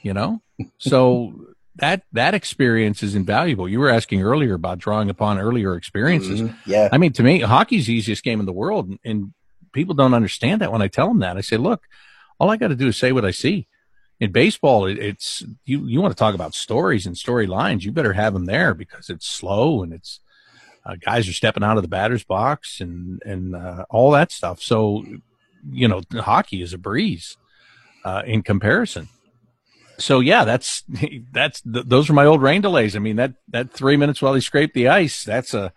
[SPEAKER 3] you know? So that, that experience is invaluable. You were asking earlier about drawing upon earlier experiences.
[SPEAKER 2] Mhm. Yeah.
[SPEAKER 3] I mean, to me, hockey's the easiest game in the world, and people don't understand that when I tell them that. I say, look, all I got to do is say what I see. In baseball, it, it's you. You want to talk about stories and storylines? You better have them there because it's slow and it's uh, guys are stepping out of the batter's box and and uh, all that stuff. So, you know, hockey is a breeze uh, in comparison. So yeah, that's that's th- those are my old rain delays. I mean that that three minutes while they scrape the ice. That's a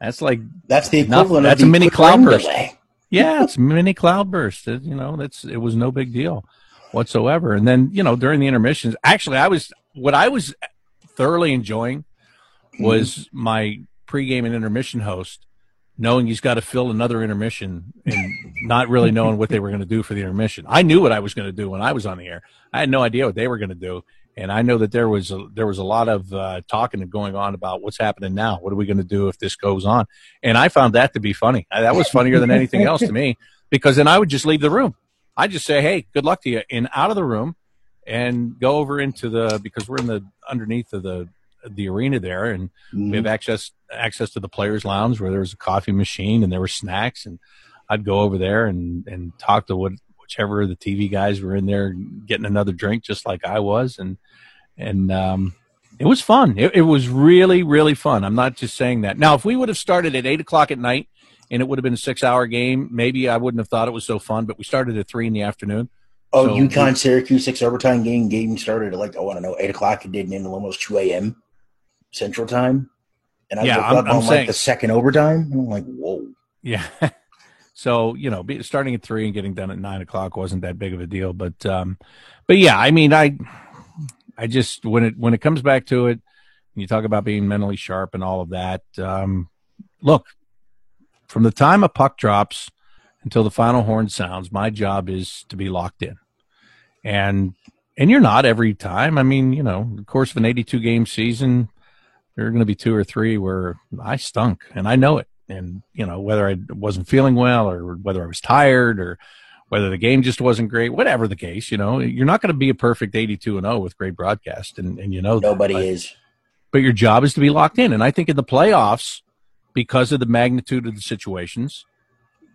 [SPEAKER 3] that's like
[SPEAKER 2] That's the
[SPEAKER 3] Nothing.
[SPEAKER 2] equivalent
[SPEAKER 3] That's
[SPEAKER 2] of
[SPEAKER 3] a
[SPEAKER 2] the
[SPEAKER 3] mini
[SPEAKER 2] rain delay.
[SPEAKER 3] Yeah, it's mini cloudburst. It, you know, that's it was no big deal whatsoever. And then you know during the intermissions, actually, I was what I was thoroughly enjoying was my pregame and intermission host knowing he's got to fill another intermission and not really knowing what they were going to do for the intermission. I knew what I was going to do when I was on the air. I had no idea what they were going to do. And I know that there was a, there was a lot of uh, talking and going on about what's happening now. What are we going to do if this goes on? And I found that to be funny. That was funnier than anything else to me because then I would just leave the room. I'd just say, "Hey, good luck to you," and out of the room, and go over into the because we're in the underneath of the the arena there, and we have access access to the players' lounge where there was a coffee machine and there were snacks, and I'd go over there and and talk to what whichever of the TV guys were in there getting another drink, just like I was, and and um, it was fun. It, it was really really fun. I'm not just saying that. Now, if we would have started at eight o'clock at night and it would have been a six hour game, maybe I wouldn't have thought it was so fun. But we started at three in the afternoon.
[SPEAKER 2] Oh,
[SPEAKER 3] So-
[SPEAKER 2] UConn Syracuse six overtime game. Game started at like oh I don't know eight o'clock. It didn't end at almost two a.m. Central Time. And I
[SPEAKER 3] Yeah,
[SPEAKER 2] woke
[SPEAKER 3] I'm-
[SPEAKER 2] up
[SPEAKER 3] I'm
[SPEAKER 2] on
[SPEAKER 3] saying-
[SPEAKER 2] like the second overtime. And I'm like, whoa.
[SPEAKER 3] Yeah. So you know, starting at three and getting done at nine o'clock wasn't that big of a deal, but um, but yeah, I mean, I I just when it when it comes back to it, you talk about being mentally sharp and all of that. Um, look, from the time a puck drops until the final horn sounds, my job is to be locked in, and and you're not every time. I mean, you know, the course of an 82 game season, there are going to be two or three where I stunk, and I know it and you know whether I wasn't feeling well or whether I was tired or whether the game just wasn't great, whatever the case, you know, you're not going to be a perfect 82 and 0 with great broadcast, and and you know that.
[SPEAKER 2] Nobody
[SPEAKER 3] But-
[SPEAKER 2] is.
[SPEAKER 3] but your job is to be locked in. And I think in the playoffs, because of the magnitude of the situations,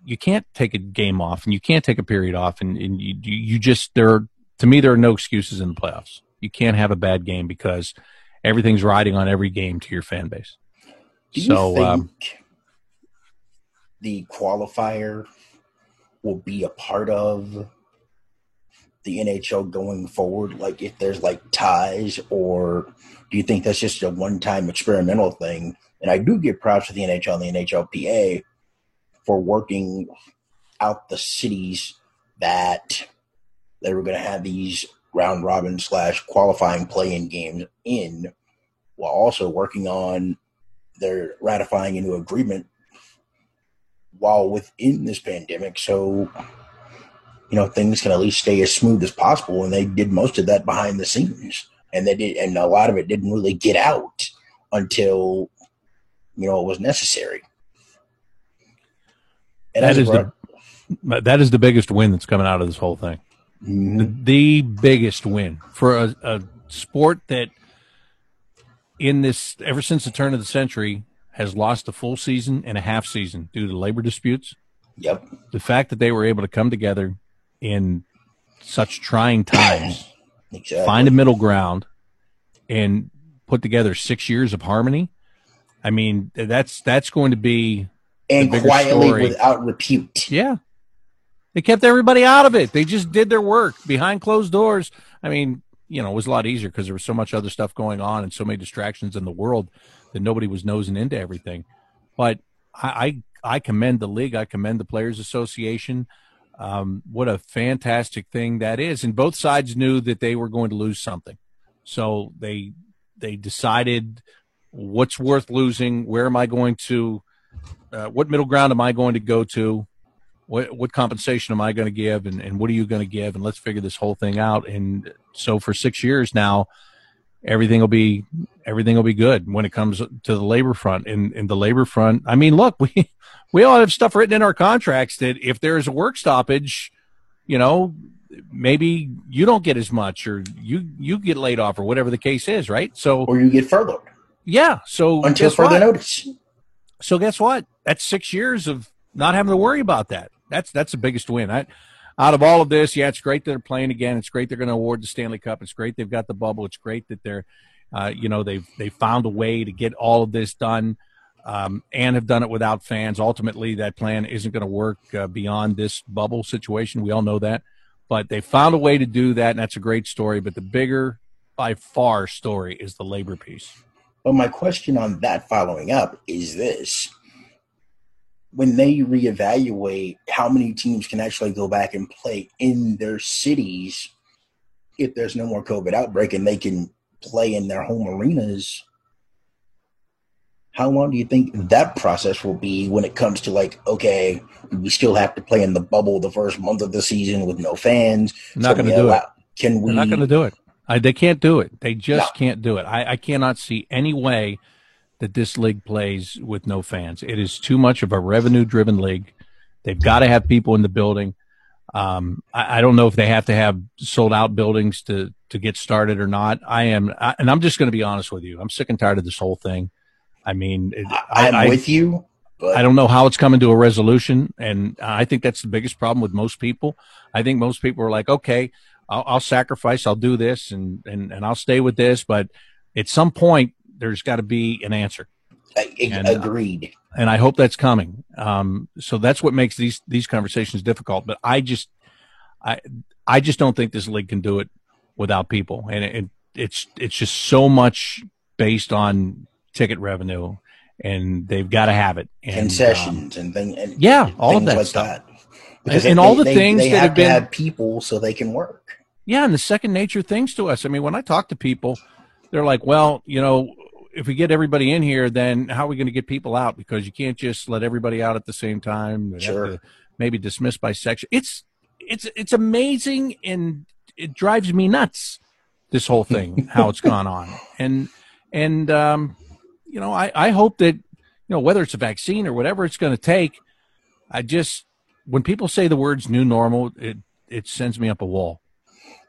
[SPEAKER 3] you can't take a game off and you can't take a period off, and, and you you just there. Are, to me, there are no excuses in the playoffs. You can't have a bad game because everything's riding on every game to your fan base.
[SPEAKER 2] Do you
[SPEAKER 3] so
[SPEAKER 2] think
[SPEAKER 3] um,
[SPEAKER 2] the qualifier will be a part of the NHL going forward? Like if there's like ties, or do you think that's just a one-time experimental thing? And I do give props to the NHL and the NHLPA for working out the cities that they were going to have these round robin slash qualifying play-in games in, while also working on their ratifying a new agreement while within this pandemic so you know things can at least stay as smooth as possible and they did most of that behind the scenes and they did and a lot of it didn't really get out until you know it was necessary and
[SPEAKER 3] That is
[SPEAKER 2] a
[SPEAKER 3] the that is the biggest win that's coming out of this whole thing.
[SPEAKER 2] Mhm.
[SPEAKER 3] The biggest win for a, a sport that, in this, ever since the turn of the century, has lost a full season and a half season due to labor disputes.
[SPEAKER 2] yep
[SPEAKER 3] The fact that they were able to come together in such trying times,
[SPEAKER 2] exactly
[SPEAKER 3] find a middle ground, and put together six years of harmony. I mean, that's that's going to be
[SPEAKER 2] and quietly
[SPEAKER 3] story.
[SPEAKER 2] without repute
[SPEAKER 3] Yeah. They kept everybody out of it. They just did their work behind closed doors. I mean, you know, it was a lot easier because there was so much other stuff going on and so many distractions in the world that nobody was nosing into everything. But I, I, I commend the league. I commend the Players Association. Um, what a fantastic thing that is. And both sides knew that they were going to lose something. So they, they decided what's worth losing. Where am I going to, uh, what middle ground am I going to go to? What, what compensation am I going to give? And, and what are you going to give? And let's figure this whole thing out. And so for six years now, everything will be everything will be good when it comes to the labor front. And in the labor front, I mean, look, we we all have stuff written in our contracts that if there is a work stoppage, you know, maybe you don't get as much, or you you get laid off, or whatever the case is, right? So
[SPEAKER 2] or you get furloughed.
[SPEAKER 3] Yeah. So
[SPEAKER 2] until further what? notice.
[SPEAKER 3] So guess what? That's six years of not having to worry about that. That's that's the biggest win. I, out of all of this, yeah, it's great they're playing again. It's great they're going to award the Stanley Cup. It's great they've got the bubble. It's great that they're, uh, you know, they've they found a way to get all of this done, um, and have done it without fans. Ultimately, that plan isn't going to work uh, beyond this bubble situation. We all know that, but they found a way to do that, and that's a great story. But the bigger, by far, story is the labor piece.
[SPEAKER 2] But my question on that following up is this when they reevaluate how many teams can actually go back and play in their cities if there's no more COVID outbreak and they can play in their home arenas, how long do you think that process will be when it comes to like, okay, we still have to play in the bubble the first month of the season with no fans?
[SPEAKER 3] Not going to do it.
[SPEAKER 2] Can we?
[SPEAKER 3] They're not going to do it. I, they can't do it. They just no. can't do it. I, I cannot see any way that this league plays with no fans. It is too much of a revenue driven league. They've got to have people in the building. Um, I, I, don't know if they have to have sold out buildings to, to get started or not. I am, I, and I'm just going to be honest with you. I'm sick and tired of this whole thing. I mean,
[SPEAKER 2] I, am with you.
[SPEAKER 3] But... I don't know how it's coming to a resolution. And I think that's the biggest problem with most people. I think most people are like, okay, I'll, I'll sacrifice. I'll do this and, and, and I'll stay with this. But at some point, there's got to be an answer.
[SPEAKER 2] And, uh, Agreed.
[SPEAKER 3] Uh, and I hope that's coming. Um, so that's what makes these these conversations difficult. But I just, I I just don't think this league can do it without people, and it, it's it's just so much based on ticket revenue, and they've got to have it.
[SPEAKER 2] And, Concessions um, and things.
[SPEAKER 3] Yeah, all of that like stuff. That.
[SPEAKER 2] Because and, and all the they, things they that have, have been have people so they can work.
[SPEAKER 3] Yeah, and the second nature things to us. I mean, when I talk to people, they're like, "Well, you know, if we get everybody in here, then how are we going to get people out? Because you can't just let everybody out at the same time.
[SPEAKER 2] Sure.
[SPEAKER 3] maybe dismiss by section. It's it's it's amazing and it drives me nuts. This whole thing, how it's gone on, and and um, you know, I I hope that you know whether it's a vaccine or whatever it's going to take. I just when people say the words "new normal," it it sends me up a wall.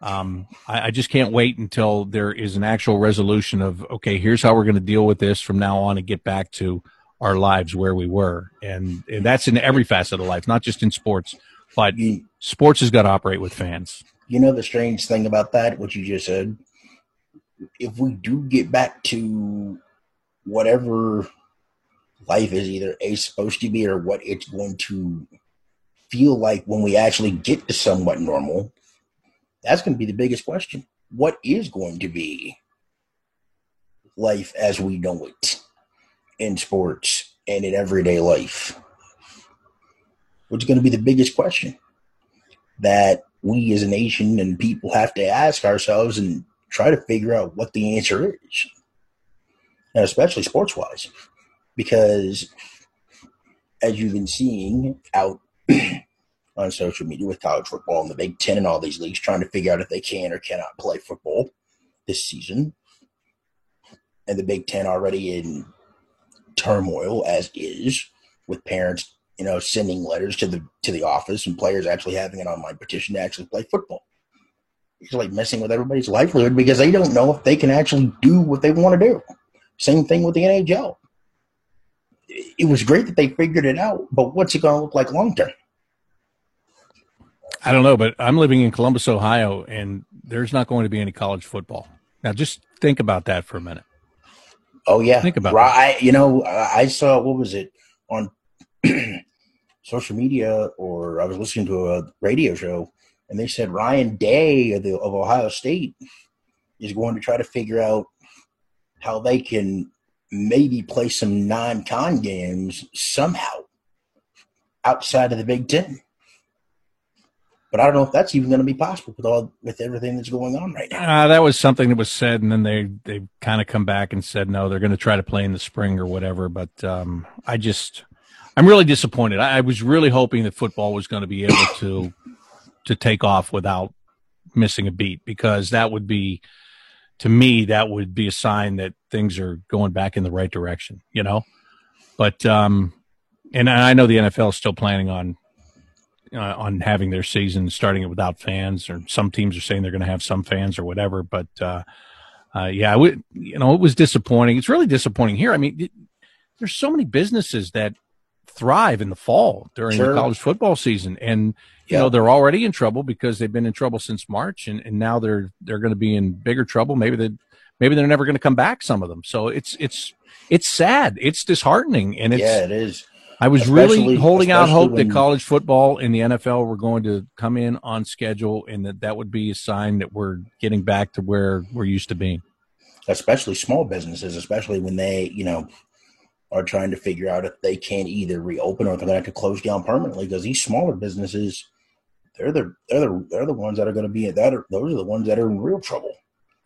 [SPEAKER 3] Um, I, I, just can't wait until there is an actual resolution of okay, here's how we're going to deal with this from now on and get back to our lives where we were, and, and that's in every facet of life, not just in sports. But sports has got to operate with fans.
[SPEAKER 2] You know the strange thing about that, what you just said. If we do get back to whatever life is either a supposed to be or what it's going to feel like when we actually get to somewhat normal, that's going to be the biggest question. What is going to be life as we know it in sports and in everyday life? What's going to be the biggest question that we as a nation and people have to ask ourselves and try to figure out what the answer is, and especially sports wise, because as you've been seeing out on social media with college football and the Big Ten and all these leagues trying to figure out if they can or cannot play football this season. And the Big Ten already in turmoil as is, with parents, you know, sending letters to the to the office and players actually having an online petition to actually play football. It's like messing with everybody's livelihood because they don't know if they can actually do what they want to do. Same thing with the NHL. It was great that they figured it out, but what's it going to look like long term?
[SPEAKER 3] I don't know, but I'm living in Columbus, Ohio, and there's not going to be any college football. Now, just think about that for a minute.
[SPEAKER 2] Oh yeah,
[SPEAKER 3] think about
[SPEAKER 2] right. You know, I saw what was it on social media or I was listening to a radio show and they said Ryan Day of, the, of Ohio State is going to try to figure out how they can maybe play some non-con games somehow outside of the Big Ten. But I don't know if that's even going to be possible with all with everything that's going on right now.
[SPEAKER 3] Uh, that was something that was said, and then they they kind of come back and said no, they're going to try to play in the spring or whatever. But um, I just I'm really disappointed. I, I was really hoping that football was going to be able to to take off without missing a beat because that would be to me that would be a sign that things are going back in the right direction. You know, but um, and I know the NFL is still planning on uh, on having their season starting it without fans, or some teams are saying they're going to have some fans or whatever. But uh, uh, yeah, you know, it was disappointing. It's really disappointing here. I mean, it, there's so many businesses that thrive in the fall during sure. the college football season, and you know they're already in trouble because they've been in trouble since March, and, and now they're they're going to be in bigger trouble. Maybe they maybe they're never going to come back. Some of them. So it's it's it's sad. It's disheartening, and it's
[SPEAKER 2] yeah, it is.
[SPEAKER 3] I was especially, really holding out hope when, that college football and the NFL were going to come in on schedule and that that would be a sign that we're getting back to where we're used to being.
[SPEAKER 2] Especially small businesses, especially when they, you know, are trying to figure out if they can either reopen or if they're going to have to close down permanently because these smaller businesses, they're the they're the they're the ones that are going to be that are, those are the ones that are in real trouble.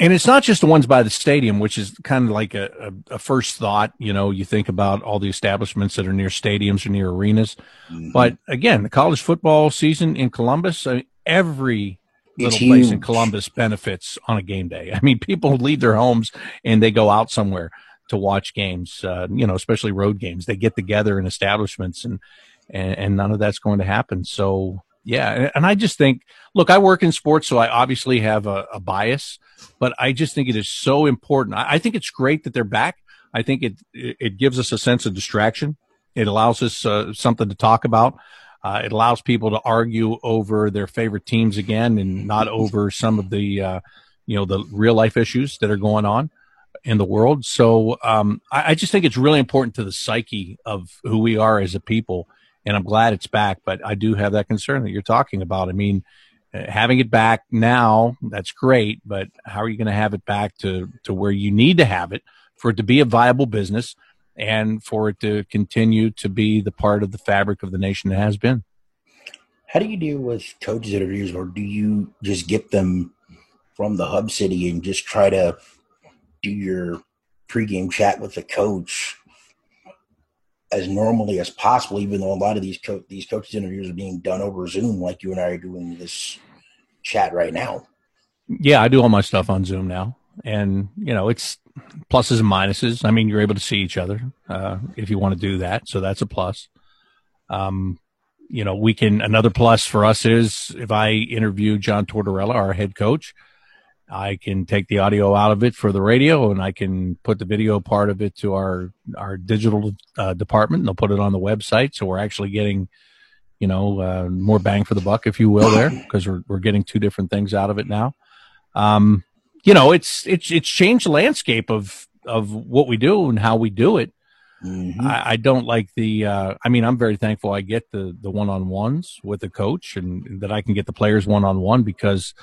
[SPEAKER 3] And it's not just the ones by the stadium, which is kind of like a, a, a, first thought. You know, you think about all the establishments that are near stadiums or near arenas. Mm-hmm. But again, the college football season in Columbus, I mean, every little place in Columbus benefits on a game day. I mean, people leave their homes and they go out somewhere to watch games, uh, you know, especially road games. They get together in establishments and, and, and none of that's going to happen. So, yeah. And I just think, look, I work in sports, so I obviously have a, a bias but I just think it is so important. I, I think it's great that they're back. I think it it gives us a sense of distraction. It allows us uh, something to talk about. Uh, it allows people to argue over their favorite teams again, and not over some of the uh, you know the real life issues that are going on in the world. So um, I, I, just think it's really important to the psyche of who we are as a people, and I'm glad it's back. But I do have that concern that you're talking about. I mean, having it back now, that's great, but how are you going to have it back to, to where you need to have it for it to be a viable business and for it to continue to be the part of the fabric of the nation it has been?
[SPEAKER 2] How do you deal with coaches interviews, or do you just get them from the hub city and just try to do your pregame chat with the coach as normally as possible, even though a lot of these co- these coaches interviews are being done over Zoom, like you and I are doing this chat right now.
[SPEAKER 3] Yeah, I do all my stuff on Zoom now, and you know it's pluses and minuses. I mean, you're able to see each other uh, if you want to do that, so that's a plus. Um, you know, we can another plus for us is if I interview John Tortorella, our head coach, I can take the audio out of it for the radio, and I can put the video part of it to our our digital uh, department, and they'll put it on the website. So we're actually getting, you know, uh, more bang for the buck, if you will, there because we're we're getting two different things out of it now. Um, you know, it's it's it's changed the landscape of of what we do and how we do it. Mm-hmm. I, I, don't like the. Uh, I mean, I'm very thankful I get the the one on ones with the coach, and that I can get the players one on one because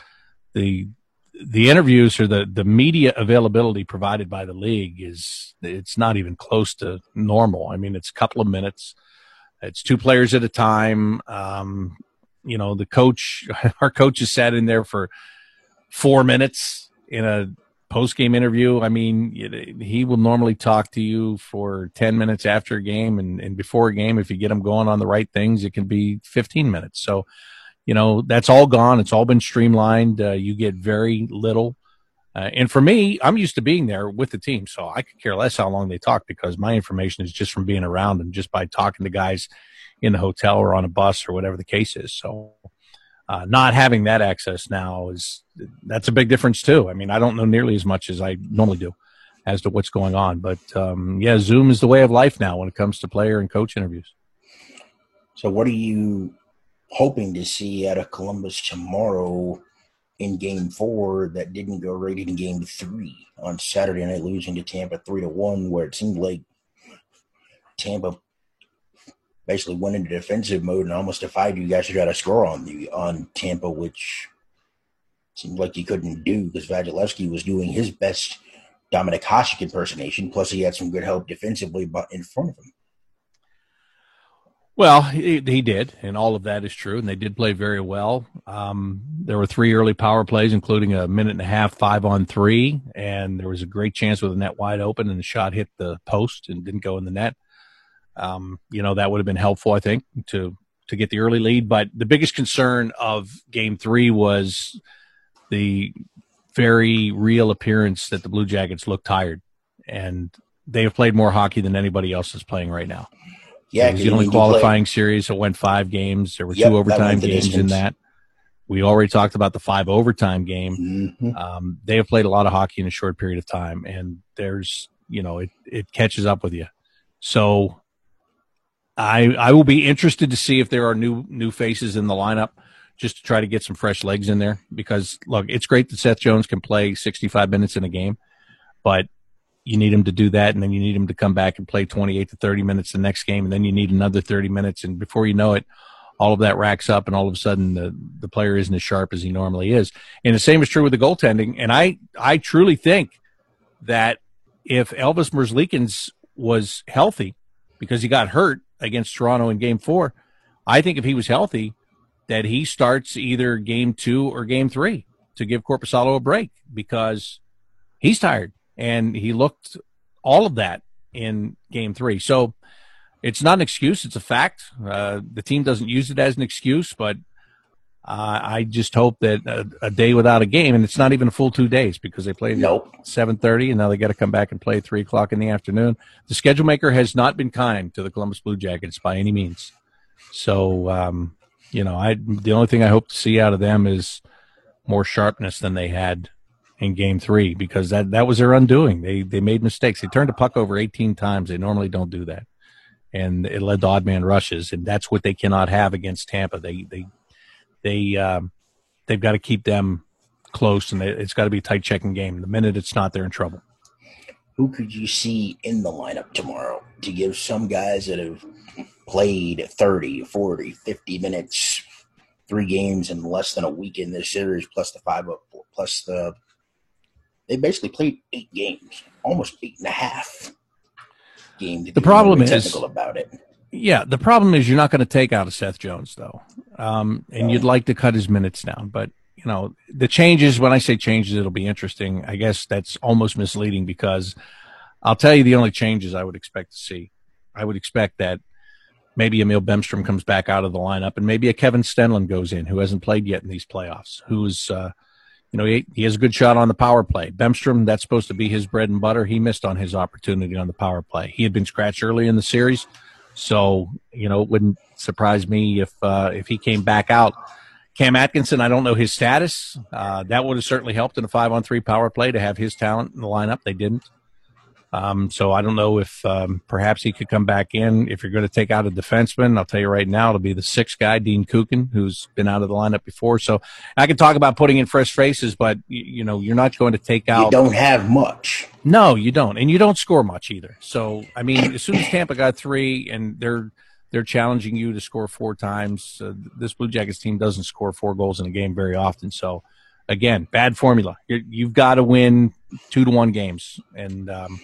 [SPEAKER 3] the the interviews or the the media availability provided by the league is it's not even close to normal. I mean, it's a couple of minutes. It's two players at a time. Um, you know, the coach, our coach has sat in there for four minutes in a post game interview. I mean, he will normally talk to you for 10 minutes after a game and, and before a game. If you get him going on the right things, it can be 15 minutes. So, you know that's all gone. It's all been streamlined. Uh, you get very little uh, and for me i'm used to being there with the team so i could care less how long they talk because my information is just from being around them just by talking to guys in the hotel or on a bus or whatever the case is. So uh, not having that access now is that's a big difference too. I mean i don't know nearly as much as i normally do as to what's going on but um, yeah zoom is the way of life now when it comes to player and coach interviews.
[SPEAKER 2] So what do you hoping to see out of Columbus tomorrow in game four that didn't go right in game three on Saturday night, losing to Tampa three to one, where it seemed like Tampa basically went into defensive mode and almost defied you guys to try to score on the on Tampa, which seemed like you couldn't do because Vasilevskiy was doing his best Dominik Hasek impersonation. Plus, he had some good help defensively, but in front of him.
[SPEAKER 3] Well, he, he, did, and all of that is true, and they did play very well. Um, there were three early power plays, including a minute and a half, five on three, and there was a great chance with the net wide open, and the shot hit the post and didn't go in the net. Um, you know that would have been helpful, I think, to to get the early lead. But the biggest concern of Game Three was the very real appearance that the Blue Jackets looked tired, and they have played more hockey than anybody else is playing right now. Yeah, it was the only qualifying series that went five games. There were yep, two overtime games distance. in that. We already talked about the five overtime game. Mm-hmm. Um, they have played a lot of hockey in a short period of time, and there's you know it it catches up with you. So I I will be interested to see if there are new new faces in the lineup just to try to get some fresh legs in there because look, it's great that Seth Jones can play 65 minutes in a game, but you need him to do that, and then you need him to come back and play 28 to 30 minutes the next game, and then you need another 30 minutes, and before you know it, all of that racks up, and all of a sudden the the player isn't as sharp as he normally is. And the same is true with the goaltending. And I I truly think that if Elvis Merzlikins was healthy because he got hurt against Toronto in Game Four, I think if he was healthy, that he starts either Game Two or Game Three to give Korpisalo a break because he's tired and he looked all of that in game three. So it's not an excuse; it's a fact. Uh, the team doesn't use it as an excuse, but uh, I just hope that a, a, day without a game, and it's not even a full two days because they played nope. at seven thirty, and now they got to come back and play three o'clock in the afternoon. The schedule maker has not been kind to the Columbus Blue Jackets by any means. So, um, you know, I the only thing I hope to see out of them is more sharpness than they had in game three because that, that was their undoing. They, they made mistakes. They turned the puck over 18 times. They normally don't do that. And it led to odd man rushes. And that's what they cannot have against Tampa. They, they, they, um, they've got to keep them close and they, it's got to be a tight checking game. The minute it's not, they're in trouble.
[SPEAKER 2] Who could you see in the lineup tomorrow to give some guys that have played 30, 40, 50 minutes, three games in less than a week in this series, plus the five plus the they basically played eight games, almost eight and a half games.
[SPEAKER 3] The problem is technical
[SPEAKER 2] about it.
[SPEAKER 3] Yeah, the problem is you're not going to take out a Seth Jones though, um, and no. you'd like to cut his minutes down. But you know the changes. When I say changes, it'll be interesting. I guess that's almost misleading because I'll tell you the only changes I would expect to see. I would expect that maybe Emil Bemstrom comes back out of the lineup, and maybe a Kevin Stenlund goes in, who hasn't played yet in these playoffs, who's uh, you know, he, he has a good shot on the power play. Bemstrom, that's supposed to be his bread and butter. He missed on his opportunity on the power play. He had been scratched early in the series, so you know it wouldn't surprise me if uh, if he came back out. Cam Atkinson, I don't know his status. Uh, that would have certainly helped in a five on three power play to have his talent in the lineup. They didn't. Um, so I don't know if um, perhaps he could come back in. If you're going to take out a defenseman, I'll tell you right now, it'll be the sixth guy, Dean Kukan, who's been out of the lineup before. So I can talk about putting in fresh faces, but you, you know, you're not going to take out.
[SPEAKER 2] You don't have much.
[SPEAKER 3] No, you don't, and you don't score much either. So I mean, as soon as Tampa got three, and they're they're challenging you to score four times, uh, this Blue Jackets team doesn't score four goals in a game very often. So again, bad formula. you have got to win two to one games, and um,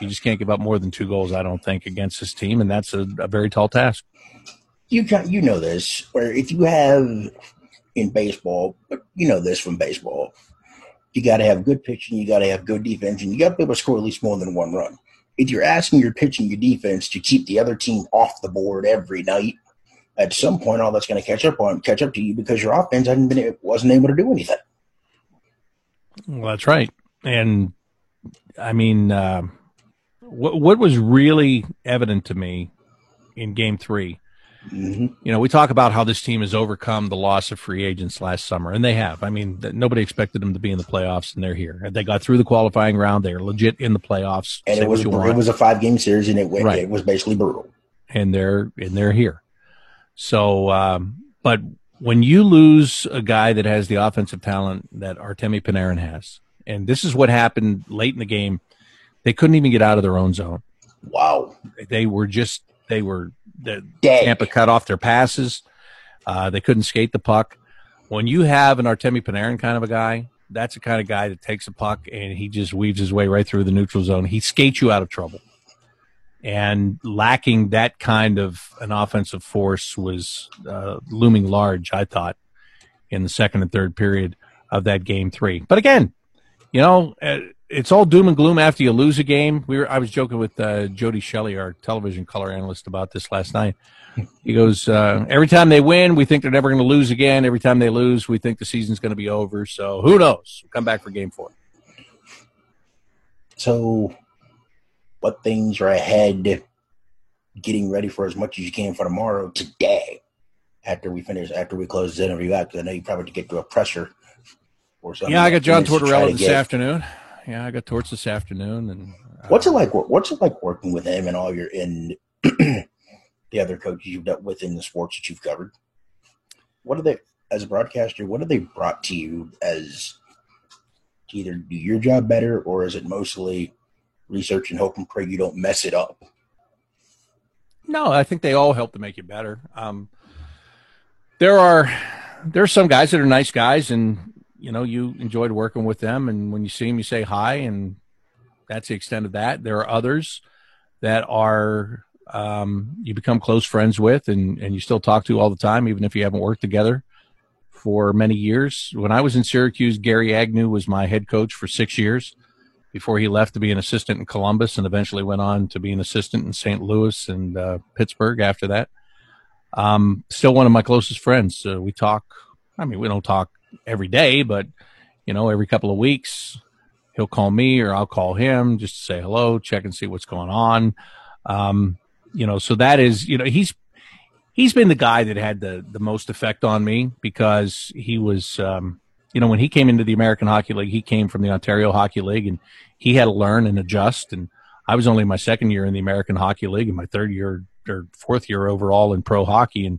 [SPEAKER 3] you just can't give up more than two goals, I don't think, against this team, and that's a, a very tall task.
[SPEAKER 2] You you know this, where if you have in baseball, but you know this from baseball, you got to have good pitching, you got to have good defense, and you got to be able to score at least more than one run. If you're asking your pitching, your defense to keep the other team off the board every night, at some point, all that's going to catch up on catch up to you because your offense wasn't able to do anything.
[SPEAKER 3] Well, that's right, and I mean. Uh, what what was really evident to me in Game 3 mm-hmm. You know, we talk about how this team has overcome the loss of free agents last summer, and they have. I mean, nobody expected them to be in the playoffs, and they're here. They got through the qualifying round. They are legit in the playoffs.
[SPEAKER 2] And it was it was a five game series, and it went, right. it was basically brutal.
[SPEAKER 3] And they're and they're here. So, um, but when you lose a guy that has the offensive talent that Artemi Panarin has, and this is what happened late in the game they couldn't even get out of their own zone.
[SPEAKER 2] Wow.
[SPEAKER 3] They were just they were the Tampa cut off their passes. Uh, they couldn't skate the puck. When you have an Artemi Panarin kind of a guy, that's the kind of guy that takes a puck and he just weaves his way right through the neutral zone. He skates you out of trouble. And lacking that kind of an offensive force was uh, looming large, I thought, in the second and third period of that game three. But again, you know, uh, it's all doom and gloom after you lose a game. We were, I was joking with uh, Jody Shelley, our television color analyst, about this last night. He goes, uh, every time they win, we think they're never going to lose again. Every time they lose, we think the season's going to be over. So who knows? Come back for game four.
[SPEAKER 2] So, what things are ahead? Getting ready for as much as you can for tomorrow today. After we finish, after we close the interview out, because I know you probably get to a pressure
[SPEAKER 3] or something. Yeah, I got John Tortorella this get. afternoon. Yeah, I got Torts this afternoon. And
[SPEAKER 2] uh, what's it like? What's it like working with him and all your in the other coaches you've dealt with in the sports that you've covered? What are they as a broadcaster? What have they brought to you as to either do your job better, or is it mostly research and hope and pray you don't mess it up?
[SPEAKER 3] No, I think they all help to make you better. Um, there are there are some guys that are nice guys, and you know, you enjoyed working with them, and when you see them, you say hi, and that's the extent of that. There are others that are um, you become close friends with, and and you still talk to all the time, even if you haven't worked together for many years. When I was in Syracuse, Gary Agnew was my head coach for six years before he left to be an assistant in Columbus, and eventually went on to be an assistant in St. Louis and uh, Pittsburgh after that. Um, still one of my closest friends. Uh, we talk. I mean, we don't talk every day, but you know, every couple of weeks, he'll call me or I'll call him just to say hello, check and see what's going on. Um, you know, so that is, you know, he's he's been the guy that had the the most effect on me because he was, um, you know, when he came into the American Hockey League, he came from the Ontario Hockey League, and he had to learn and adjust. And I was only my second year in the American Hockey League, and my third year or fourth year overall in pro hockey, and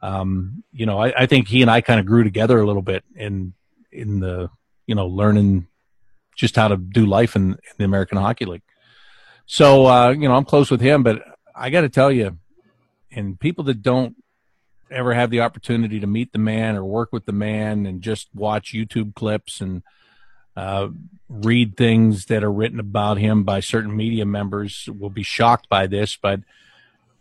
[SPEAKER 3] um, you know, I, I, think he and I kind of grew together a little bit in in the you know learning just how to do life in, in the American Hockey League. So uh, you know, I'm close with him, but I got to tell you, and people that don't ever have the opportunity to meet the man or work with the man and just watch YouTube clips and uh, read things that are written about him by certain media members will be shocked by this, but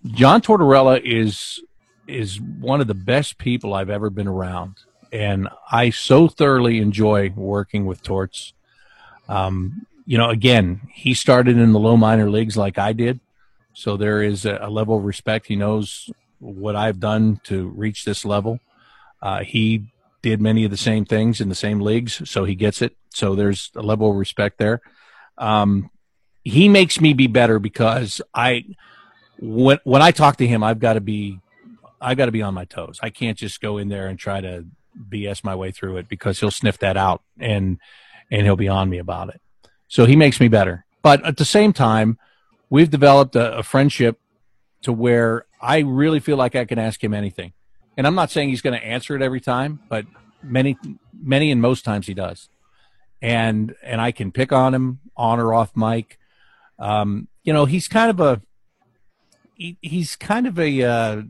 [SPEAKER 3] John Tortorella is is one of the best people I've ever been around. And I so thoroughly enjoy working with Torts. Um, you know, again, he started in the low minor leagues like I did. So there is a, a level of respect. He knows what I've done to reach this level. Uh, he did many of the same things in the same leagues, so he gets it. So there's a level of respect there. Um, he makes me be better because I, when when I talk to him, I've got to be I've got to be on my toes. I can't just go in there and try to BS my way through it because he'll sniff that out and and he'll be on me about it. So he makes me better. But at the same time, we've developed a, a friendship to where I really feel like I can ask him anything. And I'm not saying he's going to answer it every time, but many many and most times he does. And and I can pick on him on or off mic. Um, you know, he's kind of a he, he's kind of a uh,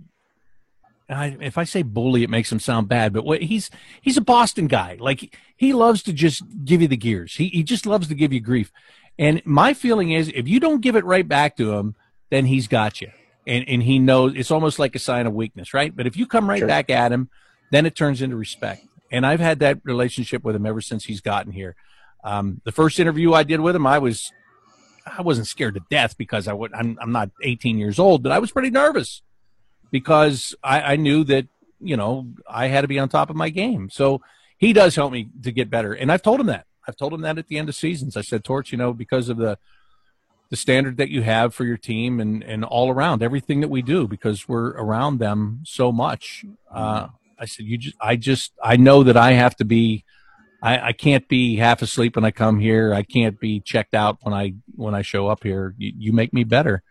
[SPEAKER 3] I, if I say bully, it makes him sound bad, but what, he's he's a Boston guy. Like he loves to just give you the gears. He he just loves to give you grief. And my feeling is, if you don't give it right back to him, then he's got you, and and he knows it's almost like a sign of weakness, right? But if you come right sure. back at him, then it turns into respect. And I've had that relationship with him ever since he's gotten here. Um, the first interview I did with him, I was I wasn't scared to death because I would I'm, I'm not 18 years old, but I was pretty nervous because I, I knew that you know I had to be on top of my game. So he does help me to get better, and I've told him that. I've told him that at the end of seasons. I said, Torts, you know, because of the the standard that you have for your team and and all around everything that we do, because we're around them so much. Uh, I said, you just, I just, I know that I have to be. I, I can't be half asleep when I come here. I can't be checked out when I when I show up here. You, you make me better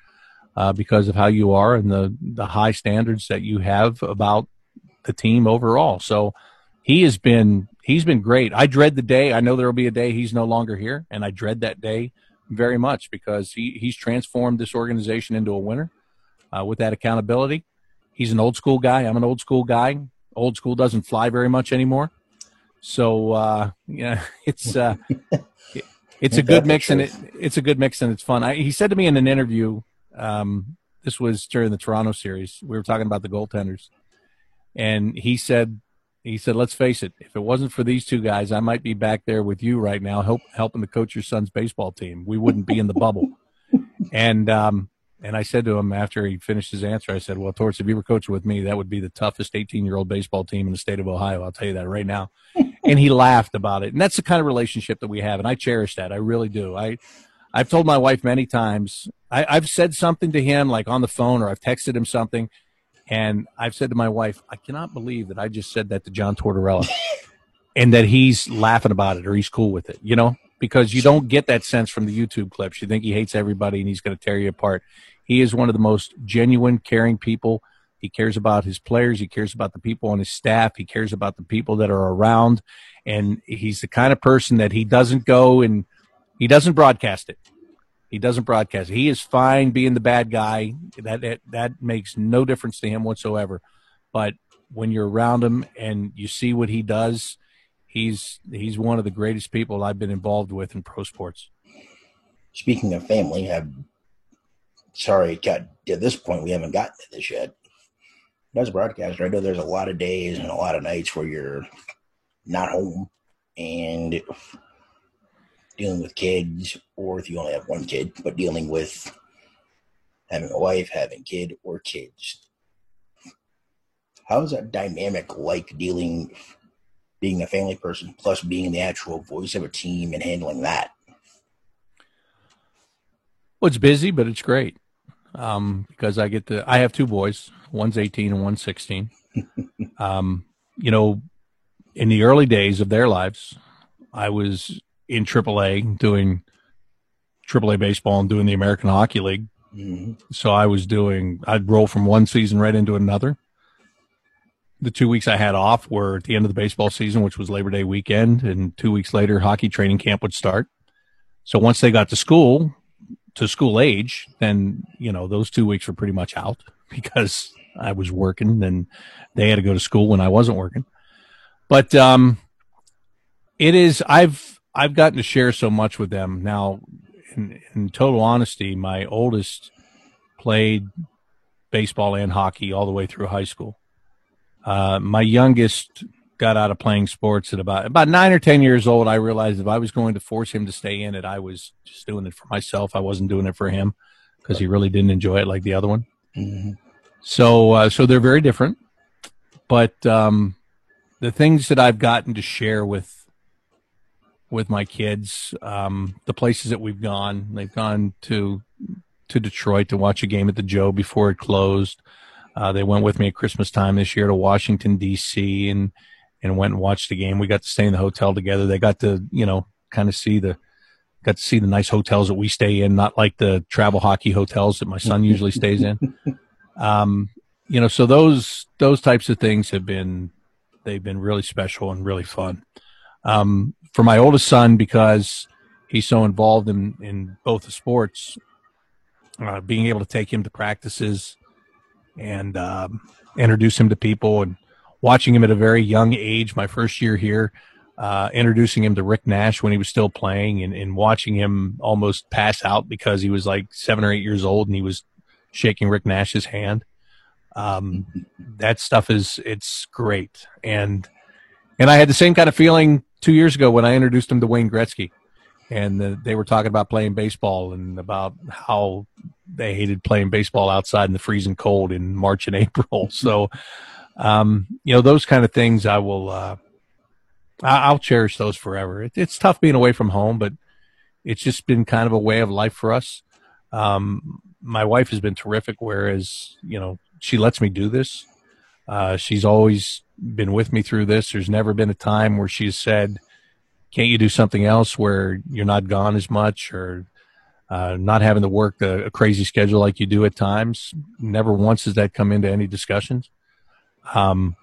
[SPEAKER 3] uh, because of how you are and the the high standards that you have about the team overall. So he has been he's been great. I dread the day. I know there will be a day he's no longer here, and I dread that day very much because he he's transformed this organization into a winner. uh, with that accountability. He's an old school guy. I'm an old school guy. Old school doesn't fly very much anymore. So uh, yeah, it's uh, it's a good mix and it, it's a good mix and it's fun. I, he said to me in an interview, um, this was during the Toronto series. We were talking about the goaltenders, and he said he said, "Let's face it. If it wasn't for these two guys, I might be back there with you right now, help, helping to coach your son's baseball team. We wouldn't be in the bubble." And um, and I said to him after he finished his answer, I said, "Well, Torts, if you were coaching with me, that would be the toughest 18 year old baseball team in the state of Ohio. I'll tell you that right now." and he laughed about it, and that's the kind of relationship that we have, and I cherish that. I really do. I I've told my wife many times. I, I've said something to him, like on the phone, or I've texted him something, and I've said to my wife, I cannot believe that I just said that to John Tortorella, and that he's laughing about it or he's cool with it. You know, because you don't get that sense from the YouTube clips. You think he hates everybody and he's going to tear you apart. He is one of the most genuine, caring people. He cares about his players. He cares about the people on his staff. He cares about the people that are around. And he's the kind of person that he doesn't go and he doesn't broadcast it. He doesn't broadcast. He is fine being the bad guy. That, that, that makes no difference to him whatsoever. But when you're around him and you see what he does, he's he's one of the greatest people I've been involved with in pro sports.
[SPEAKER 2] Speaking of family, have sorry, got to this point we haven't gotten to this yet. As a broadcaster, I know there's a lot of days and a lot of nights where you're not home and dealing with kids, or if you only have one kid, but dealing with having a wife, having kid, or kids. How is that dynamic like dealing, being a family person, plus being the actual voice of a team and handling that?
[SPEAKER 3] Well, it's busy, but it's great um, because I get to. I have two boys. One's 18 and one's 16. um, you know, in the early days of their lives, I was in AAA doing AAA baseball and doing the American Hockey League. Mm-hmm. So I was doing. I'd roll from one season right into another. The two weeks I had off were at the end of the baseball season, which was Labor Day weekend, and two weeks later, hockey training camp would start. So once they got to school, to school age, then you know those two weeks were pretty much out because I was working and they had to go to school when I wasn't working. But um, it is I've I've gotten to share so much with them now. In, in total honesty, my oldest played baseball and hockey all the way through high school. Uh, my youngest got out of playing sports at about about nine or ten years old. I realized if I was going to force him to stay in it, I was just doing it for myself. I wasn't doing it for him because he really didn't enjoy it like the other one. Mm-hmm. So, uh, so they're very different. But um, the things that I've gotten to share with with my kids, um, the places that we've gone, they've gone to to Detroit to watch a game at the Joe before it closed. Uh, they went with me at Christmas time this year to Washington D.C. and and went and watched the game. We got to stay in the hotel together. They got to, you know, kind of see the, got to see the nice hotels that we stay in, not like the travel hockey hotels that my son usually stays in. Um, you know, so those, those types of things have been, they've been really special and really fun. Um, for my oldest son, because he's so involved in, in both the sports, uh, being able to take him to practices and, um, introduce him to people and, watching him at a very young age, my first year here, uh, introducing him to Rick Nash when he was still playing and, and watching him almost pass out because he was like seven or eight years old and he was shaking Rick Nash's hand. Um, that stuff is, it's great. And, and I had the same kind of feeling two years ago when I introduced him to Wayne Gretzky and the, they were talking about playing baseball and about how they hated playing baseball outside in the freezing cold in March and April. So, um, you know, those kind of things I will, uh, I'll cherish those forever. It, it's tough being away from home, but it's just been kind of a way of life for us. Um, my wife has been terrific, whereas, you know, she lets me do this. Uh, she's always been with me through this. There's never been a time where she's said, can't you do something else where you're not gone as much or uh, not having to work a, a, crazy schedule like you do at times. Never once has that come into any discussions. Um,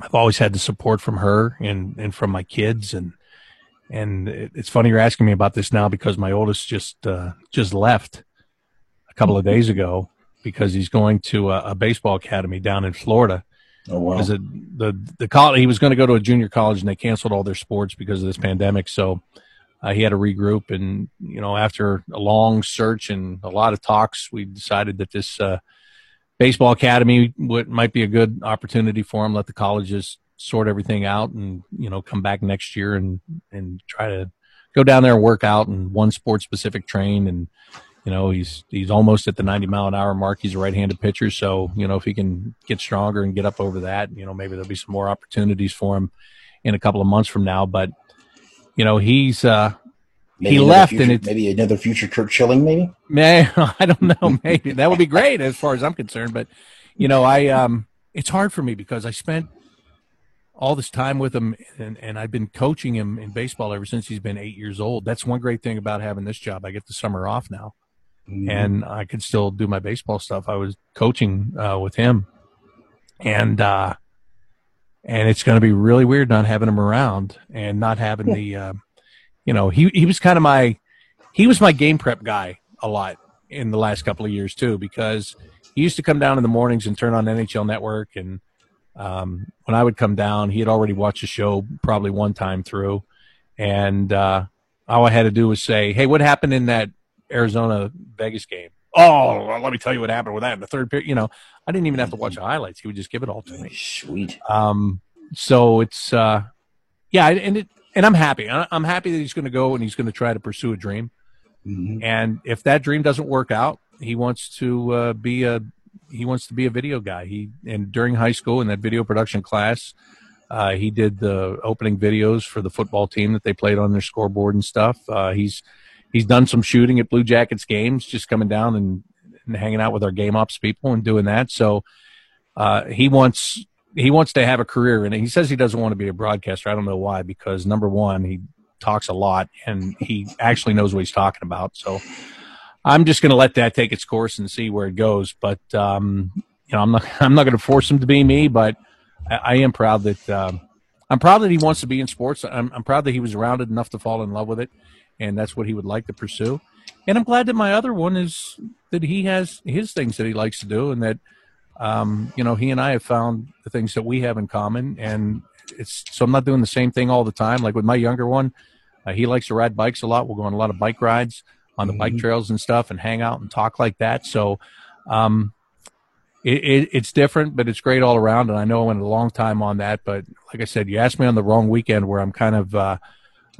[SPEAKER 3] I've always had the support from her and, and from my kids. And, and it's funny you're asking me about this now because my oldest just, uh, just left a couple of days ago. because he's going to a, a baseball academy down in Florida.
[SPEAKER 2] Oh wow!
[SPEAKER 3] Because the the college he was going to go to a junior college and they canceled all their sports because of this pandemic. So uh, he had to regroup, and you know, after a long search and a lot of talks, we decided that this uh, baseball academy would might be a good opportunity for him. Let the colleges sort everything out, and you know, come back next year and and try to go down there and work out and one sport specific train and you know he's he's almost at the 90 mile an hour mark. He's a right-handed pitcher. So you know if he can get stronger and get up over that you know maybe there'll be some more opportunities for him in a couple of months from now. But you know he's uh
[SPEAKER 2] maybe
[SPEAKER 3] he left
[SPEAKER 2] future,
[SPEAKER 3] and it's
[SPEAKER 2] maybe another future Curt Schilling maybe?
[SPEAKER 3] May i don't know. Maybe. That would be great as far as i'm concerned. But you know i um it's hard for me because i spent all this time with him and, and I've been coaching him in baseball ever since he's been eight years old. That's one great thing about having this job. I get the summer off now mm-hmm. and I could still do my baseball stuff. I was coaching uh, with him and, uh, and it's going to be really weird not having him around and not having yeah. the, uh, you know, he, he was kind of my, he was my game prep guy a lot in the last couple of years too, because he used to come down in the mornings and turn on NHL network and, um, when I would come down, he had already watched the show probably one time through, and uh, all I had to do was say, "Hey, what happened in that Arizona Vegas game?" Oh, well, let me tell you what happened with that in the third period. You know, I didn't even have to watch the highlights; he would just give it all to me.
[SPEAKER 2] Sweet.
[SPEAKER 3] Um, so it's uh, yeah, and it and I'm happy. I'm happy that he's going to go and he's going to try to pursue a dream. Mm-hmm. And if that dream doesn't work out, he wants to uh, be a he wants to be a video guy. He and during high school in that video production class, uh, he did the opening videos for the football team that they played on their scoreboard and stuff. Uh, he's he's done some shooting at Blue Jackets games, just coming down and, and hanging out with our game ops people and doing that. So uh, he wants he wants to have a career and he says he doesn't want to be a broadcaster. I don't know why because number one he talks a lot and he actually knows what he's talking about. So I'm just going to let that take its course and see where it goes. But um, you know, I'm not I'm not going to force him to be me, but I, I am proud that um, I'm proud that he wants to be in sports. I'm, I'm proud that he was rounded enough to fall in love with it, and that's what he would like to pursue. And I'm glad that my other one is that he has his things that he likes to do, and that um, you know he and I have found the things that we have in common. And it's so I'm not doing the same thing all the time. Like with my younger one, uh, he likes to ride bikes a lot. We'll go on a lot of bike rides on the mm-hmm. bike trails and stuff and hang out and talk like that. So, um, it, it, it's different, but it's great all around. And I know I went a long time on that, but like I said, you asked me on the wrong weekend where I'm kind of, uh,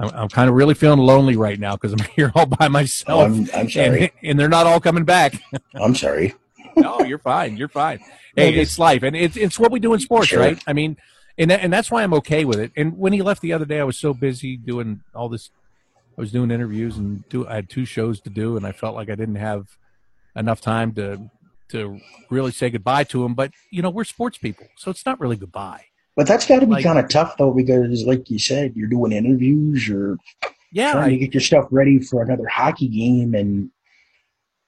[SPEAKER 3] I'm, I'm kind of really feeling lonely right now because I'm here all by myself.
[SPEAKER 2] I'm, I'm sorry.
[SPEAKER 3] And, and, they're not all coming back.
[SPEAKER 2] I'm sorry.
[SPEAKER 3] no, you're fine. You're fine. Hey, it's life. And it's, it's what we do in sports, sure. right? I mean, and that, and that's why I'm okay with it. And when he left the other day, I was so busy doing all this I was doing interviews and do I had two shows to do, and I felt like I didn't have enough time to to really say goodbye to him. But you know, we're sports people, so it's not really goodbye.
[SPEAKER 2] But that's got to be like, kind of tough though, because like you said, you're doing interviews, you're
[SPEAKER 3] yeah,
[SPEAKER 2] trying to get your stuff ready for another hockey game, and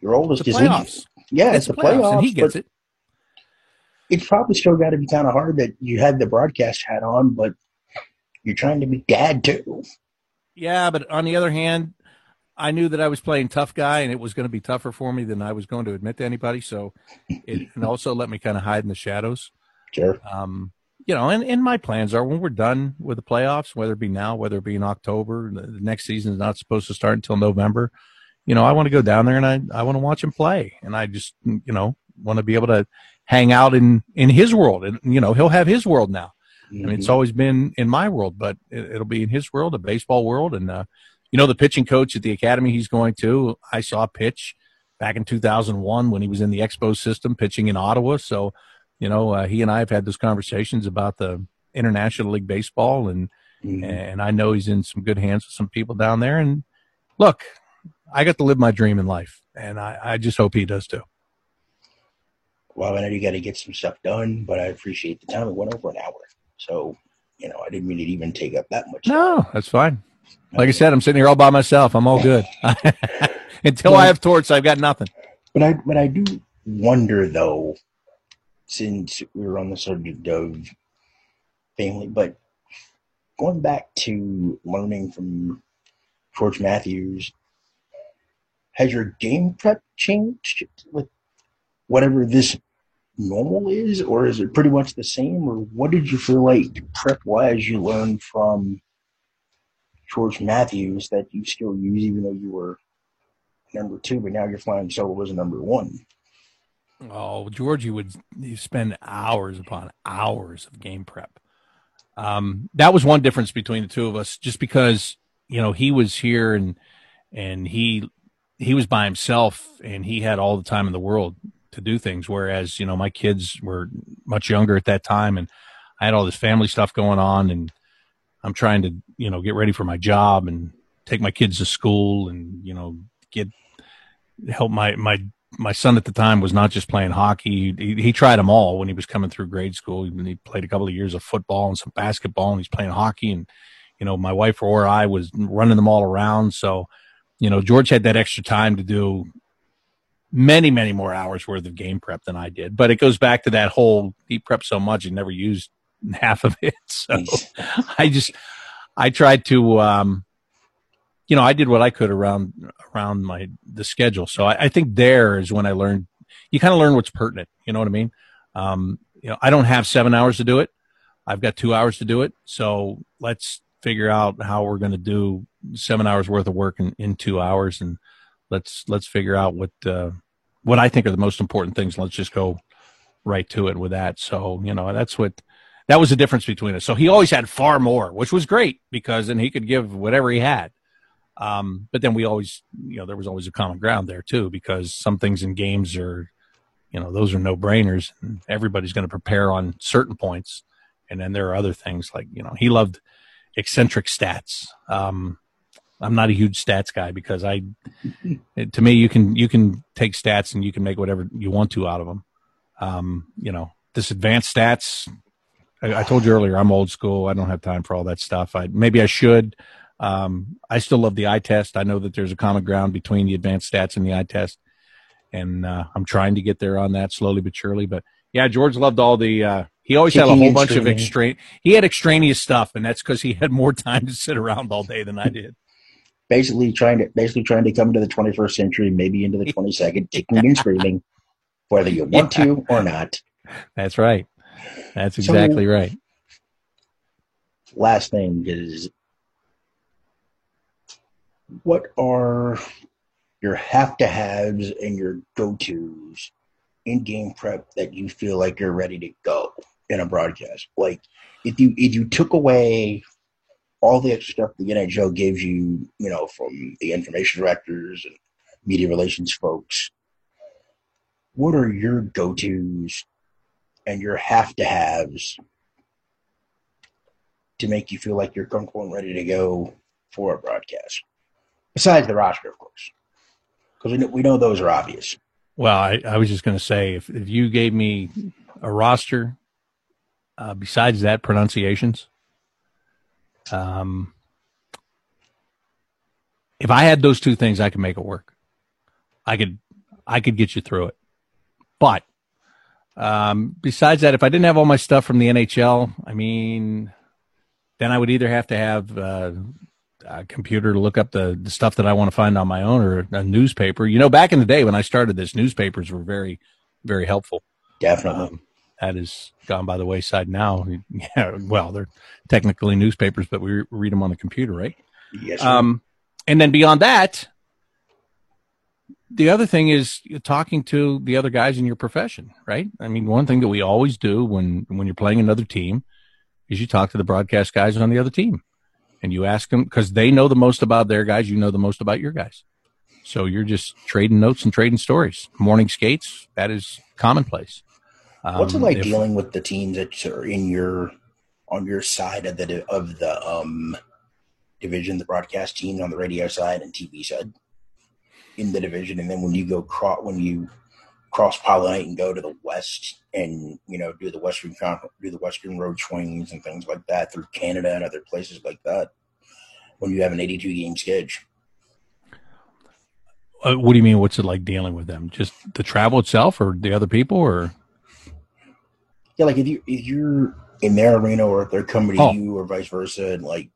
[SPEAKER 2] your oldest is
[SPEAKER 3] playoffs.
[SPEAKER 2] Yeah, it's, it's the playoffs, playoffs,
[SPEAKER 3] and he gets it.
[SPEAKER 2] It's probably still got to be kind of hard that you had the broadcast hat on, but you're trying to be dad too.
[SPEAKER 3] Yeah, but on the other hand, I knew that I was playing tough guy, and it was going to be tougher for me than I was going to admit to anybody. So it and also let me kind of hide in the shadows.
[SPEAKER 2] Sure.
[SPEAKER 3] Um, you know, and, and my plans are when we're done with the playoffs, whether it be now, whether it be in October, the, the next season is not supposed to start until November. You know, I want to go down there and I, I want to watch him play, and I just you know want to be able to hang out in in his world, and you know he'll have his world now. Mm-hmm. I mean, it's mm-hmm. always been in my world, but it, will be in his world, a baseball world. And, uh, you know, the pitching coach at the academy he's going to, I saw pitch back in 2001 when he was in the Expo system pitching in Ottawa. So, you know, uh, he and I have had those conversations about the International League Baseball, and mm-hmm. and I know he's in some good hands with some people down there. And look, I got to live my dream in life, and I, I just hope he does too.
[SPEAKER 2] Well, I know you got to get some stuff done, but I appreciate the time. It went over an hour. So, you know, I didn't mean to even take up that much.
[SPEAKER 3] No, that's fine. Like I said, I'm sitting here all by myself. I'm all good. Until I have torts, I've got nothing.
[SPEAKER 2] But I, but I do wonder though, since we were on the subject of family, but going back to learning from George Matthews, has your game prep changed with whatever this normal is, or is it pretty much the same? Or what did you feel like prep wise you learned from George Matthews that you still use, even though you were number two, but now you're flying solo as number one?
[SPEAKER 3] Oh, George, you would spend hours upon hours of game prep. Um, that was one difference between the two of us, just because you know he was here and and he he was by himself and he had all the time in the world to do things. Whereas you know my kids were much younger at that time, and I had all this family stuff going on, and I'm trying to you know get ready for my job and take my kids to school and you know get help my my my son at the time was not just playing hockey. He, he, tried them all when he was coming through grade school. He, he played a couple of years of football and some basketball, and he's playing hockey. And you know, my wife or I was running them all around. So, you know, George had that extra time to do many, many more hours worth of game prep than I did. But it goes back to that whole he prepped so much and never used half of it. So I just I tried to um, you know, I did what I could around around my the schedule. So I, I think there is when I learned. You kind of learn what's pertinent. You know what I mean? Um, you know, I don't have seven hours to do it. I've got two hours to do it. So let's figure out how we're going to do seven hours worth of work in, in two hours, and let's let's figure out what uh, what I think are the most important things. Let's just go right to it with that. So you know, that's what that was the difference between us. So he always had far more, which was great because then he could give whatever he had. Um, but then we always, you know, there was always a common ground there too, because some things in games are, you know, those are no brainers. Everybody's going to prepare on certain points. And then there are other things like, you know, he loved eccentric stats. Um, I'm not a huge stats guy because I, to me, you can, you can take stats and you can make whatever you want to out of them. Um, you know, this advanced stats, I, I told you earlier, I'm old school. I don't have time for all that stuff. I, maybe I should, um, I still love the eye test. I know that there's a common ground between the advanced stats and the eye test, and uh, I'm trying to get there on that slowly but surely. But yeah, George loved all the. Uh, he always Kicking had a whole bunch of extraneous. He had extraneous stuff, and that's because he had more time to sit around all day than I did.
[SPEAKER 2] Basically, trying to basically trying to come into the 21st century, maybe into the 22nd, kicking and screaming, whether you want yeah. to or not.
[SPEAKER 3] That's right. That's exactly so, right.
[SPEAKER 2] Last thing is what are your have to haves and your go tos in game prep that you feel like you're ready to go in a broadcast? Like if you if you took away all the extra stuff the NHL gives you, you know, from the information directors and media relations folks, what are your go tos and your have to haves to make you feel like you're comfortable and ready to go for a broadcast? Besides the roster, of course, because we know, we know those are obvious.
[SPEAKER 3] Well, I, I was just going to say if, if you gave me a roster, uh, besides that, pronunciations, um, if I had those two things, I could make it work. I could, I could get you through it. But um, besides that, if I didn't have all my stuff from the NHL, I mean, then I would either have to have uh, a computer to look up the, the stuff that I want to find on my own or a newspaper. You know, back in the day when I started this, newspapers were very, very helpful.
[SPEAKER 2] Definitely. Um,
[SPEAKER 3] that has gone by the wayside now. Yeah, well, they're technically newspapers, but we read them on the computer, right?
[SPEAKER 2] Yes. Sir. Um,
[SPEAKER 3] and then beyond that, the other thing is talking to the other guys in your profession, right? I mean, one thing that we always do when when you're playing another team is you talk to the broadcast guys on the other team and you ask them because they know the most about their guys. You know the most about your guys. So you're just trading notes and trading stories. Morning skates, that is commonplace.
[SPEAKER 2] Um, What's it like if, dealing with the teams that are in your on your side of the of the um, division, the broadcast teams on the radio side and TV side in the division, and then when you go cross when you cross pollinate and go to the west and you know do the western do the western road swings and things like that through Canada and other places like that when you have an 82 game schedule.
[SPEAKER 3] Uh, what do you mean? What's it like dealing with them? Just the travel itself, or the other people, or
[SPEAKER 2] yeah, like if you if you're in their arena or if they're coming to oh. you or vice versa, and like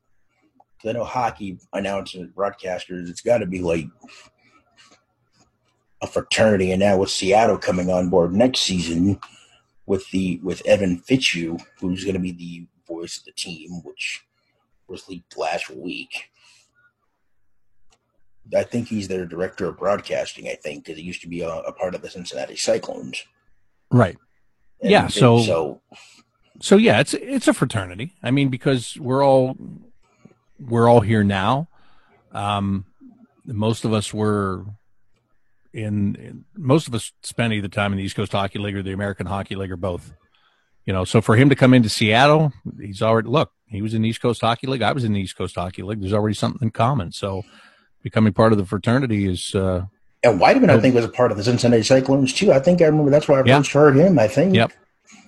[SPEAKER 2] I know hockey announcers, broadcasters, it's got to be like a fraternity, and now with Seattle coming on board next season with the with Everett Fitzhugh, who's going to be the voice of the team, which was leaked last week. I think he's their director of broadcasting. I think because he used to be a, a, part of the Cincinnati Cyclones.
[SPEAKER 3] Right. And yeah. So
[SPEAKER 2] so
[SPEAKER 3] so yeah, it's it's a fraternity. I mean, because we're all we're all here now. Um, most of us were in, in, most of us spend either time in the East Coast Hockey League or the American Hockey League or both. You know, so for him to come into Seattle, he's already look. He was in the East Coast Hockey League. I was in the East Coast Hockey League. There's already something in common. So becoming part of the fraternity is. Uh,
[SPEAKER 2] and Wideman, I think, was a part of the Cincinnati Cyclones too. I think I remember that's where I first yeah. heard him. I think.
[SPEAKER 3] Yep.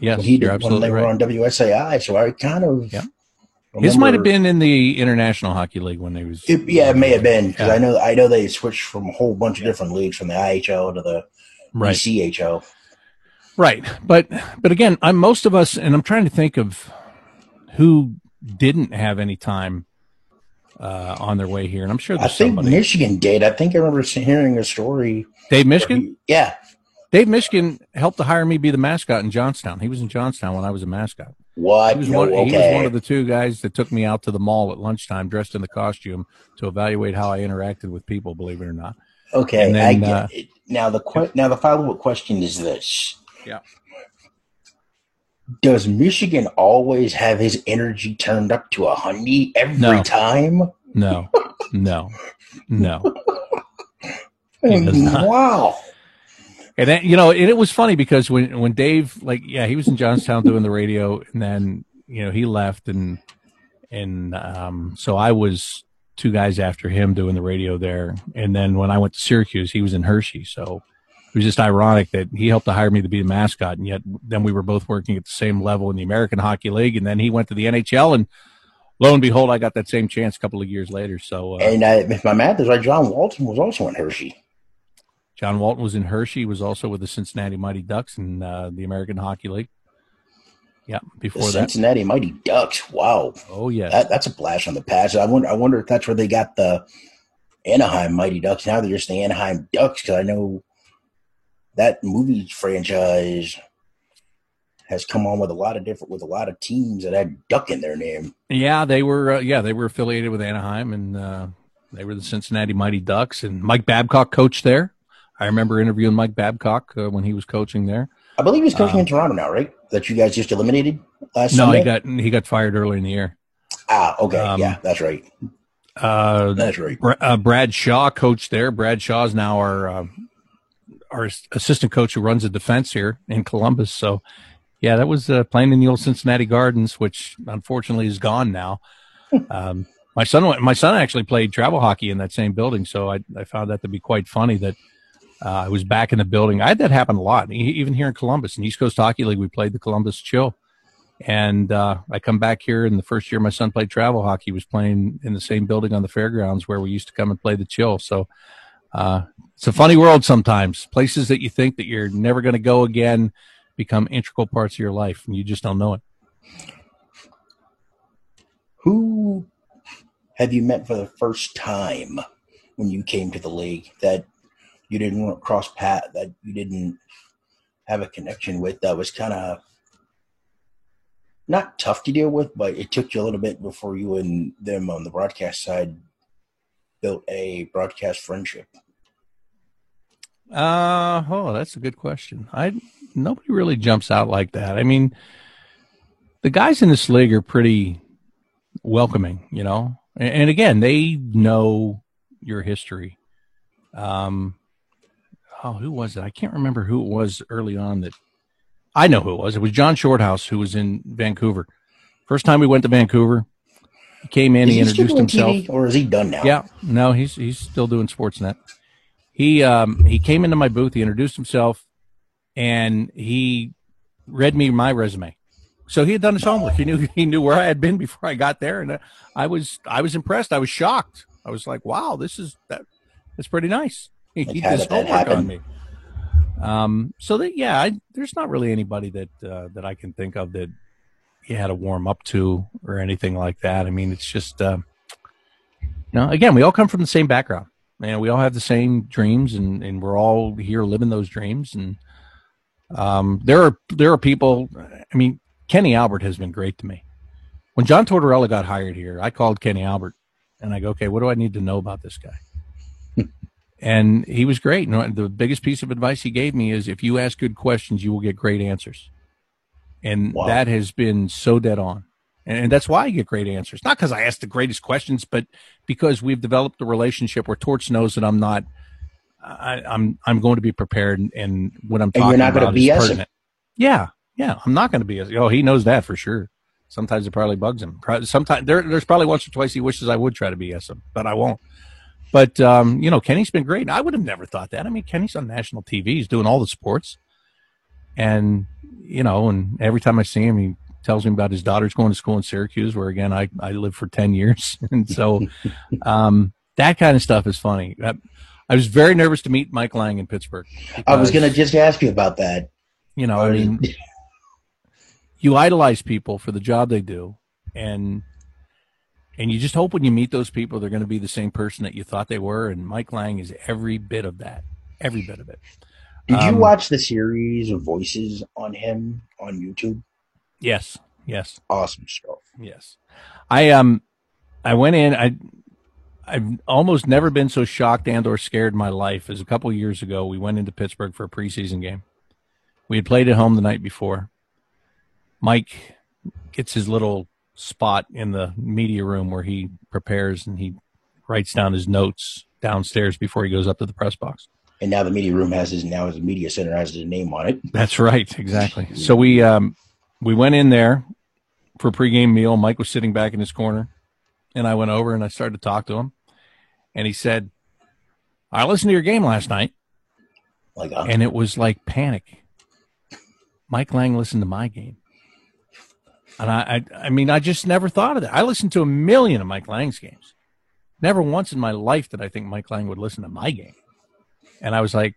[SPEAKER 3] Yes,
[SPEAKER 2] he did when they right. were on WSAI. So I kind of.
[SPEAKER 3] Yeah. His might have been in the International Hockey League when they was.
[SPEAKER 2] It, yeah, it may have been because yeah. I know I know they switched from a whole bunch of different leagues from the IHL to the right. ECHL.
[SPEAKER 3] Right, but but again, I'm most of us, and I'm trying to think of who didn't have any time uh, on their way here, and I'm sure. I
[SPEAKER 2] think
[SPEAKER 3] somebody.
[SPEAKER 2] Mishkin did. I think I remember hearing a story.
[SPEAKER 3] Dave Mishkin.
[SPEAKER 2] He, yeah,
[SPEAKER 3] Dave Mishkin helped to hire me be the mascot in Johnstown. He was in Johnstown when I was a mascot.
[SPEAKER 2] What?
[SPEAKER 3] He was,
[SPEAKER 2] no,
[SPEAKER 3] one,
[SPEAKER 2] okay.
[SPEAKER 3] he was one of the two guys that took me out to the mall at lunchtime dressed in the costume to evaluate how I interacted with people, believe it or not.
[SPEAKER 2] Okay. Then, I get uh, it. Now the que- now the follow up question is this.
[SPEAKER 3] Yeah.
[SPEAKER 2] Does Mishkin always have his energy turned up to a hundred every
[SPEAKER 3] no.
[SPEAKER 2] time?
[SPEAKER 3] No. No. No.
[SPEAKER 2] wow.
[SPEAKER 3] And then, you know, and it was funny because when, when Dave, like, yeah, he was in Johnstown doing the radio and then, you know, he left and, and, um, so I was two guys after him doing the radio there. And then when I went to Syracuse, he was in Hershey. So it was just ironic that he helped to hire me to be the mascot. And yet then we were both working at the same level in the American Hockey League. And then he went to the NHL and, lo and behold, I got that same chance a couple of years later. So, uh,
[SPEAKER 2] and uh, if my math is right, John Walton was also in Hershey.
[SPEAKER 3] John Walton was in Hershey. Was also with the Cincinnati Mighty Ducks in uh, the American Hockey League. Yeah, before
[SPEAKER 2] the
[SPEAKER 3] that,
[SPEAKER 2] Cincinnati Mighty Ducks. Wow.
[SPEAKER 3] Oh yeah,
[SPEAKER 2] that, that's a blast on the past. I wonder. I wonder if that's where they got the Anaheim Mighty Ducks. Now they're just the Anaheim Ducks because I know that movie franchise has come on with a lot of different with a lot of teams that had duck in their name.
[SPEAKER 3] Yeah, they were. Uh, yeah, they were affiliated with Anaheim, and uh, they were the Cincinnati Mighty Ducks. And Mike Babcock coached there. I remember interviewing Mike Babcock uh, when he was coaching there.
[SPEAKER 2] I believe he's coaching um, in Toronto now, right? That you guys just eliminated last.
[SPEAKER 3] No,
[SPEAKER 2] Sunday?
[SPEAKER 3] he got he got fired early in the year.
[SPEAKER 2] Ah, okay, um, yeah, that's right.
[SPEAKER 3] Uh,
[SPEAKER 2] that's right.
[SPEAKER 3] Br- uh, Brad Shaw coached there. Brad Shaw is now our uh, our assistant coach who runs the defense here in Columbus. So, yeah, that was uh, playing in the old Cincinnati Gardens, which unfortunately is gone now. um, my son, my son actually played travel hockey in that same building, so I, I found that to be quite funny that uh, I was back in the building. I had that happen a lot, even here in Columbus. In East Coast Hockey League, we played the Columbus Chill. And uh, I come back here, and the first year my son played travel hockey, he was playing in the same building on the fairgrounds where we used to come and play the Chill. So uh, it's a funny world sometimes. Places that you think that you're never going to go again become integral parts of your life, and you just don't know it.
[SPEAKER 2] Who have you met for the first time when you came to the league that you didn't want to cross path that you didn't have a connection with that was kind of not tough to deal with, but it took you a little bit before you and them on the broadcast side built a broadcast friendship.
[SPEAKER 3] Uh oh, that's a good question. I nobody really jumps out like that. I mean, the guys in this league are pretty welcoming, you know. And, and again, they know your history. Um, oh, who was it? I can't remember who it was early on that I know who it was. It was John Shorthouse who was in Vancouver. First time we went to Vancouver, he came in,
[SPEAKER 2] is
[SPEAKER 3] he, introduced himself.
[SPEAKER 2] TV, or is he done now?
[SPEAKER 3] Yeah, no, he's he's still doing Sportsnet. He um he came into my booth, he introduced himself, and he read me my resume. So he had done his homework. He knew he knew where I had been before I got there, and I was I was impressed. I was shocked. I was like, "Wow, this is that. That's pretty nice." He, like, he does homework on me. Um, so that yeah, I, there's not really anybody that uh, that I can think of that he had to warm up to or anything like that. I mean, it's just uh, you know, again, we all come from the same background. and We all have the same dreams, and, and we're all here living those dreams. And um, there are there are people. I mean, Kenny Albert has been great to me. When John Tortorella got hired here, I called Kenny Albert, and I go, "Okay, what do I need to know about this guy?" and he was great. And the biggest piece of advice he gave me is, if you ask good questions, you will get great answers. And wow. that has been so dead on and that's why I get great answers. Not because I ask the greatest questions, but because we've developed a relationship where Torts knows that I'm not. I, am I'm, I'm going to be prepared, and, and what I'm talking and you're not about is pertinent. Yeah, yeah, I'm not going to be. As. Oh, he knows that for sure. Sometimes it probably bugs him. Sometimes there, there's probably once or twice he wishes I would try to BS him, but I won't. But um, you know, Kenny's been great. I would have never thought that. I mean, Kenny's on national TV. He's doing all the sports, and you know, and every time I see him, he tells me about his daughter's going to school in Syracuse, where again I I lived for ten years, and so um, that kind of stuff is funny. I, I, was very nervous to meet Mike Lange in Pittsburgh.
[SPEAKER 2] Because, I was going to just ask you about that.
[SPEAKER 3] You know, I mean, you idolize people for the job they do, and and you just hope when you meet those people they're going to be the same person that you thought they were. And Mike Lange is every bit of that, every bit of it.
[SPEAKER 2] Did you um, watch the series of voices on him on YouTube?
[SPEAKER 3] Yes. Yes.
[SPEAKER 2] Awesome show.
[SPEAKER 3] Yes. I um I went in I I've almost never been so shocked and or scared in my life as a couple years ago we went into Pittsburgh for a preseason game. We had played at home the night before. Mike gets his little spot in the media room where he prepares and he writes down his notes downstairs before he goes up to the press box.
[SPEAKER 2] And now the media room has his now his media center has his name on it.
[SPEAKER 3] That's right, exactly. So we um we went in there for a pregame meal. Mike was sitting back in his corner, and I went over and I started to talk to him, and he said, "I listened to your game last night."
[SPEAKER 2] Like, uh,
[SPEAKER 3] and it was like panic. Mike Lange listened to my game. And I, I, I mean, I just never thought of that. I listened to a million of Mike Lange's games. Never once in my life did I think Mike Lange would listen to my game. And I was like,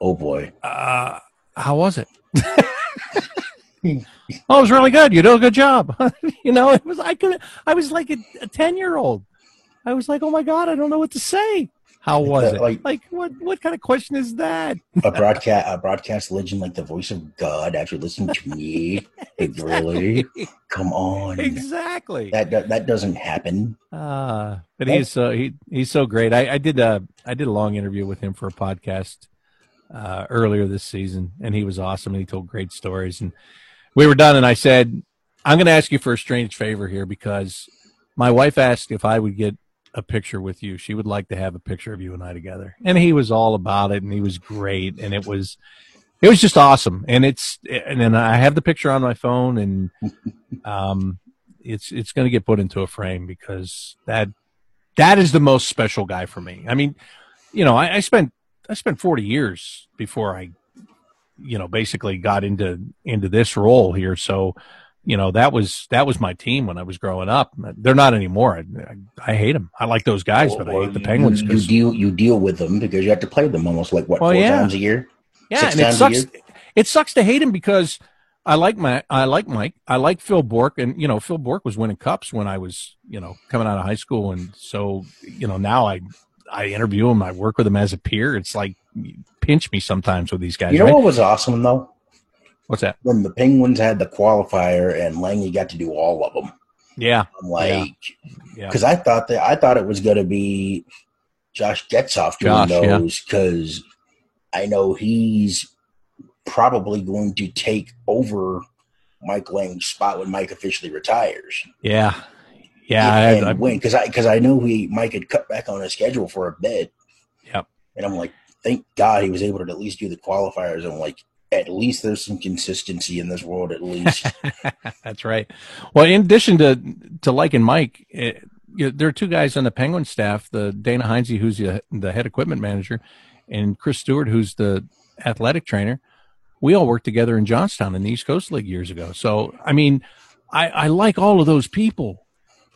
[SPEAKER 2] "Oh boy,
[SPEAKER 3] uh, how was it?" oh, it was really good. You did a good job. you know, it was I could I was like a ten year old. I was like, oh my god, I don't know what to say. How was it? Like, like what? What kind of question is that?
[SPEAKER 2] a broadcast, a broadcast legend like the voice of God actually listening to me. exactly. Really? Come on.
[SPEAKER 3] Exactly.
[SPEAKER 2] That that, that doesn't happen.
[SPEAKER 3] Uh, but he's so he he's so great. I, I did a I did a long interview with him for a podcast uh, earlier this season, and he was awesome. And he told great stories and we were done, and I said, I'm going to ask you for a strange favor here because my wife asked if I would get a picture with you. She would like to have a picture of you and I together. And he was all about it, and he was great, and it was it was just awesome. And it's and then I have the picture on my phone, and um, it's it's going to get put into a frame because that that is the most special guy for me. I mean, you know, I, I spent I spent 40 years before I you know, basically got into into this role here. So, you know, that was that was my team when I was growing up. They're not anymore. I, I, I hate them. I like those guys, well, but I hate the Penguins.
[SPEAKER 2] You, you, deal you deal with them because you have to play them almost like what well, four yeah. times a year.
[SPEAKER 3] Yeah, Six and it sucks. It sucks to hate him because I like my I like Mike. I like Phil Bourque, and you know Phil Bourque was winning cups when I was you know coming out of high school, and so you know now I I interview him. I work with him as a peer. It's like pinch me sometimes with these guys.
[SPEAKER 2] You know
[SPEAKER 3] right?
[SPEAKER 2] what was awesome though?
[SPEAKER 3] What's that?
[SPEAKER 2] When the Penguins had the qualifier and Lange got to do all of them.
[SPEAKER 3] Yeah,
[SPEAKER 2] I'm like, because yeah. I thought that I thought it was going to be Josh Getzoff doing Josh, those because yeah. I know he's probably going to take over Mike Lange's spot when Mike officially retires.
[SPEAKER 3] Yeah, yeah,
[SPEAKER 2] and, I, and win because I because I know he Mike had cut back on his schedule for a bit.
[SPEAKER 3] Yep.
[SPEAKER 2] And I'm like, thank God he was able to at least do the qualifiers. I'm like, at least there's some consistency in this world. At least
[SPEAKER 3] that's right. Well, in addition to to liking Mike, it, eh, you know, there are two guys on the Penguin staff: the Dana Heinze, who's the, the head equipment manager, and Chris Stewart, who's the athletic trainer. We all worked together in Johnstown in the East Coast League years ago. So, I mean, I, I like all of those people.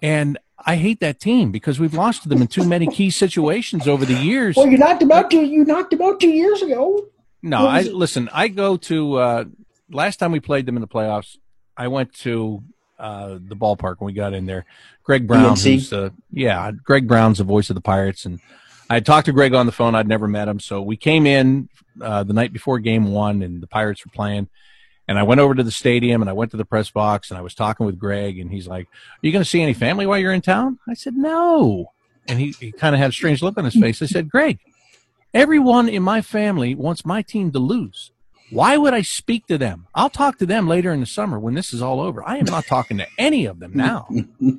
[SPEAKER 3] And I hate that team because we've lost to them in too many key situations over the years.
[SPEAKER 2] Well, you knocked them out two. You knocked them out two years ago.
[SPEAKER 3] No, I listen. I go to uh, last time we played them in the playoffs. I went to uh, the ballpark when we got in there. Greg Brown, who's uh, yeah, Greg Brown's the voice of the Pirates, and I talked to Greg on the phone. I'd never met him, so we came in uh, the night before Game One, and the Pirates were playing. And I went over to the stadium and I went to the press box and I was talking with Greg and he's like, Are you going to see any family while you're in town? I said, No. And he, he kind of had a strange look on his face. I said, Greg, everyone in my family wants my team to lose. Why would I speak to them? I'll talk to them later in the summer when this is all over. I am not talking to any of them now.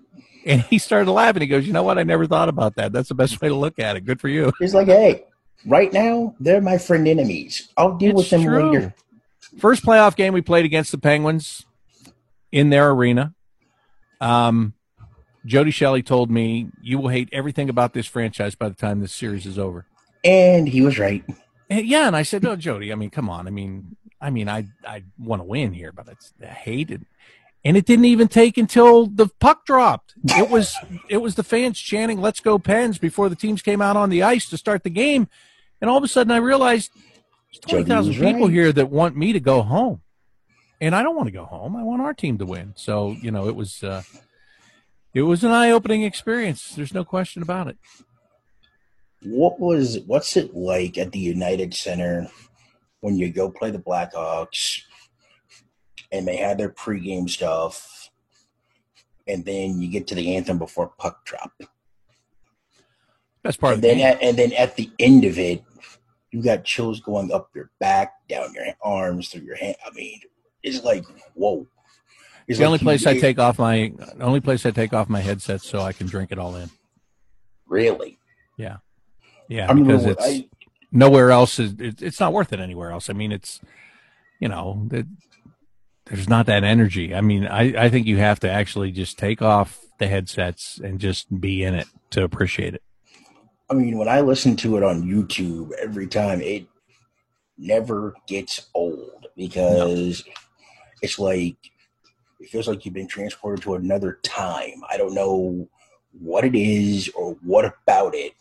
[SPEAKER 3] and he started laughing. He goes, You know what? I never thought about that. That's the best way to look at it. Good for you.
[SPEAKER 2] He's like, Hey, right now, they're my friend enemies. I'll deal
[SPEAKER 3] It's
[SPEAKER 2] with them
[SPEAKER 3] true.
[SPEAKER 2] later.
[SPEAKER 3] First playoff game we played against the Penguins in their arena. Um, Jody Shelley told me, You will hate everything about this franchise by the time this series is over.
[SPEAKER 2] And he was right.
[SPEAKER 3] And yeah, and I said, "No, Jody. I mean, come on. I mean, I mean, I I want to win here, but it's I hate it." And it didn't even take until the puck dropped. It was it was the fans chanting "Let's go Pens" before the teams came out on the ice to start the game, and all of a sudden I realized there's twenty thousand people
[SPEAKER 2] right.
[SPEAKER 3] here that want me to go home, and I don't want to go home. I want our team to win. So you know, it was uh, it was an eye opening experience. There's no question about it.
[SPEAKER 2] What was what's it like at the United Center when you go play the Blackhawks and they have their pregame stuff and then you get to the anthem before puck drop.
[SPEAKER 3] That's part of
[SPEAKER 2] and
[SPEAKER 3] the
[SPEAKER 2] then
[SPEAKER 3] game.
[SPEAKER 2] at, and then at the end of it, you got chills going up your back, down your arms, through your hand. I mean, it's like whoa. It's
[SPEAKER 3] the
[SPEAKER 2] like
[SPEAKER 3] only place I take off my only place I take off my headset so I can drink it all in.
[SPEAKER 2] really.
[SPEAKER 3] Yeah,
[SPEAKER 2] I remember
[SPEAKER 3] because it's
[SPEAKER 2] I,
[SPEAKER 3] nowhere else is it, it's not worth it anywhere else. I mean, it's you know that there's not that energy. I mean, I I think you have to actually just take off the headsets and just be in it to appreciate it.
[SPEAKER 2] I mean, when I listen to it on YouTube every time, it never gets old because it's like it feels like you've been transported to another time. I don't know what it is or what about it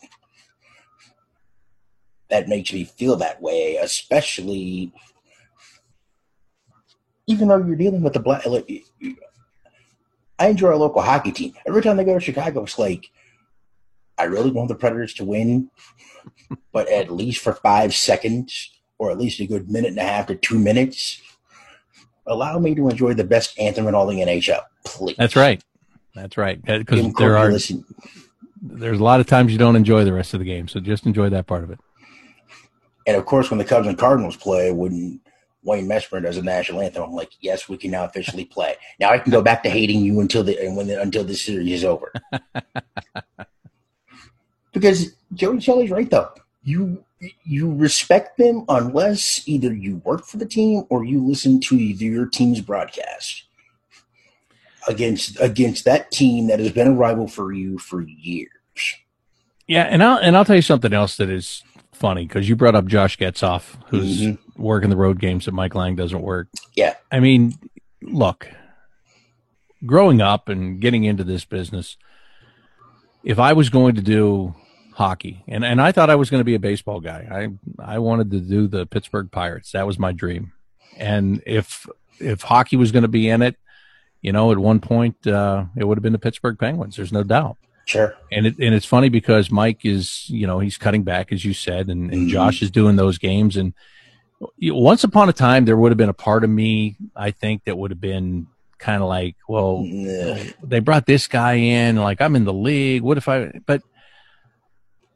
[SPEAKER 2] that makes me feel that way, especially even though you're dealing with the black. Like, I enjoy our local hockey team. Every time they go to Chicago, it's like I really want the Predators to win, but at least for five seconds or at least a good minute and a half to two minutes, allow me to enjoy the best anthem in all the NHL, please.
[SPEAKER 3] That's right. That's right. Because there are
[SPEAKER 2] and-
[SPEAKER 3] there's a lot of times you don't enjoy the rest of the game, so just enjoy that part of it.
[SPEAKER 2] And of course, when the Cubs and Cardinals play, when Wayne Messmer does a national anthem, I'm like, yes, we can now officially play. Now I can go back to hating you until the and when the, until the series is over. because Jody Shelley's right though. You you respect them unless either you work for the team or you listen to either your team's broadcast against against that team that has been a rival for you for years.
[SPEAKER 3] Yeah, and I'll and I'll tell you something else that is funny because you brought up Josh Getzoff, who's
[SPEAKER 2] Mhm.
[SPEAKER 3] working the road games that Mike Lange doesn't work.
[SPEAKER 2] Yeah.
[SPEAKER 3] I mean, look, growing up and getting into this business, if I was going to do hockey, and, and I thought I was going to be a baseball guy, I I wanted to do the Pittsburgh Pirates. That was my dream. And if if hockey was going to be in it, you know, at one point uh, it would have been the Pittsburgh Penguins. There's no doubt.
[SPEAKER 2] Sure.
[SPEAKER 3] And it and it's funny because Mike is, you know, he's cutting back as you said, and, and
[SPEAKER 2] Mhm.
[SPEAKER 3] Josh is doing those games. And once upon a time, there would have been a part of me, I think, that would have been kind of like, well,
[SPEAKER 2] Ugh.
[SPEAKER 3] they brought this guy in, like I'm in the league. What if I? But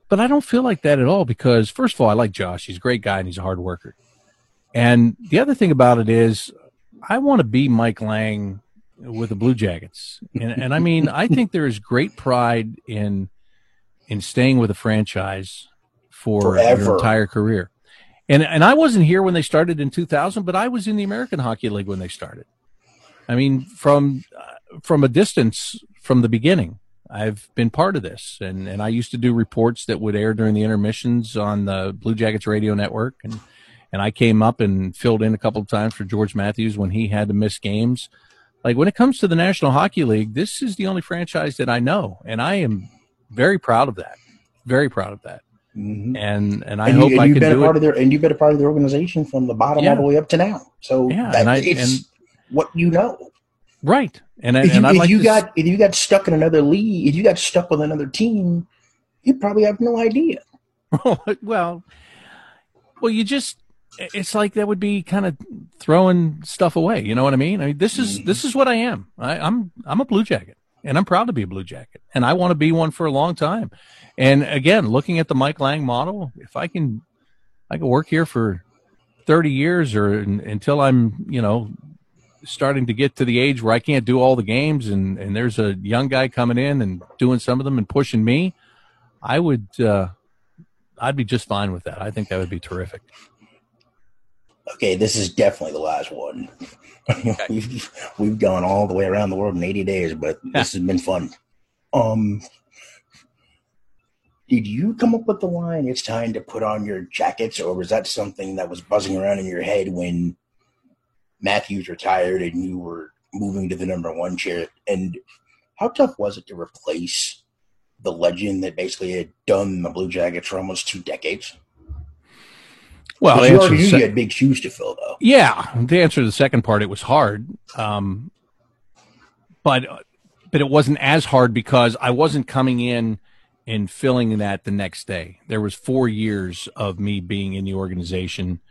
[SPEAKER 3] but I don't feel like that at all because first of all, I like Josh. He's a great guy and he's a hard worker. And the other thing about it is, I want to be Mike Lange with the Blue Jackets, and and I mean, I think there is great pride in in staying with a franchise for
[SPEAKER 2] Forever.
[SPEAKER 3] your entire career. And and I wasn't here when they started in 2000, but I was in the American Hockey League when they started. I mean, from uh, from a distance from the beginning, I've been part of this, and and I used to do reports that would air during the intermissions on the Blue Jackets radio network, and and I came up and filled in a couple of times for George Matthews when he had to miss games. Like when it comes to the National Hockey League, this is the only franchise that I know, and I am very proud of that. Very proud of that,
[SPEAKER 2] Mhm.
[SPEAKER 3] and and I
[SPEAKER 2] and
[SPEAKER 3] hope
[SPEAKER 2] you, and
[SPEAKER 3] I
[SPEAKER 2] you've
[SPEAKER 3] can
[SPEAKER 2] been a part
[SPEAKER 3] it.
[SPEAKER 2] of their and you've been a part of their organization from the bottom
[SPEAKER 3] Yeah.
[SPEAKER 2] all the way up to now. So
[SPEAKER 3] Yeah,
[SPEAKER 2] that,
[SPEAKER 3] and I-
[SPEAKER 2] it's
[SPEAKER 3] and-
[SPEAKER 2] what you know.
[SPEAKER 3] Right, and I-
[SPEAKER 2] If you,
[SPEAKER 3] and
[SPEAKER 2] if
[SPEAKER 3] like
[SPEAKER 2] you got if you got stuck in another league, if you got stuck with another team, you probably have no idea.
[SPEAKER 3] well, well, you just it's like that would be kind of throwing stuff away. You know what I mean? I mean, this is this is what I am. I, I'm I'm a Blue Jacket, and I'm proud to be a Blue Jacket, and I want to be one for a long time. And again, looking at the Mike Lange model, if I can, I can work here for thirty years or until I'm, you know, starting to get to the age where I can't do all the games, and and there's a young guy coming in and doing some of them and pushing me. I would. Uh, I'd be just fine with that. I think that would be terrific
[SPEAKER 2] okay, this is definitely the last one. we've we've gone all the way around the world in 80 days, but this has been fun. Um, did you come up with the line "It's time to put on your jackets," or was that something that was buzzing around in your head when Matthews retired and you were moving to the number one chair? And how tough was it to replace the legend that basically had done the Blue Jackets for almost two decades?
[SPEAKER 3] Well,
[SPEAKER 2] you already knew you had big shoes to fill, though.
[SPEAKER 3] Yeah, to answer to the second part, it was hard, um, but but it wasn't as hard because I wasn't coming in and filling that the next day. There was four years of me being in the organization,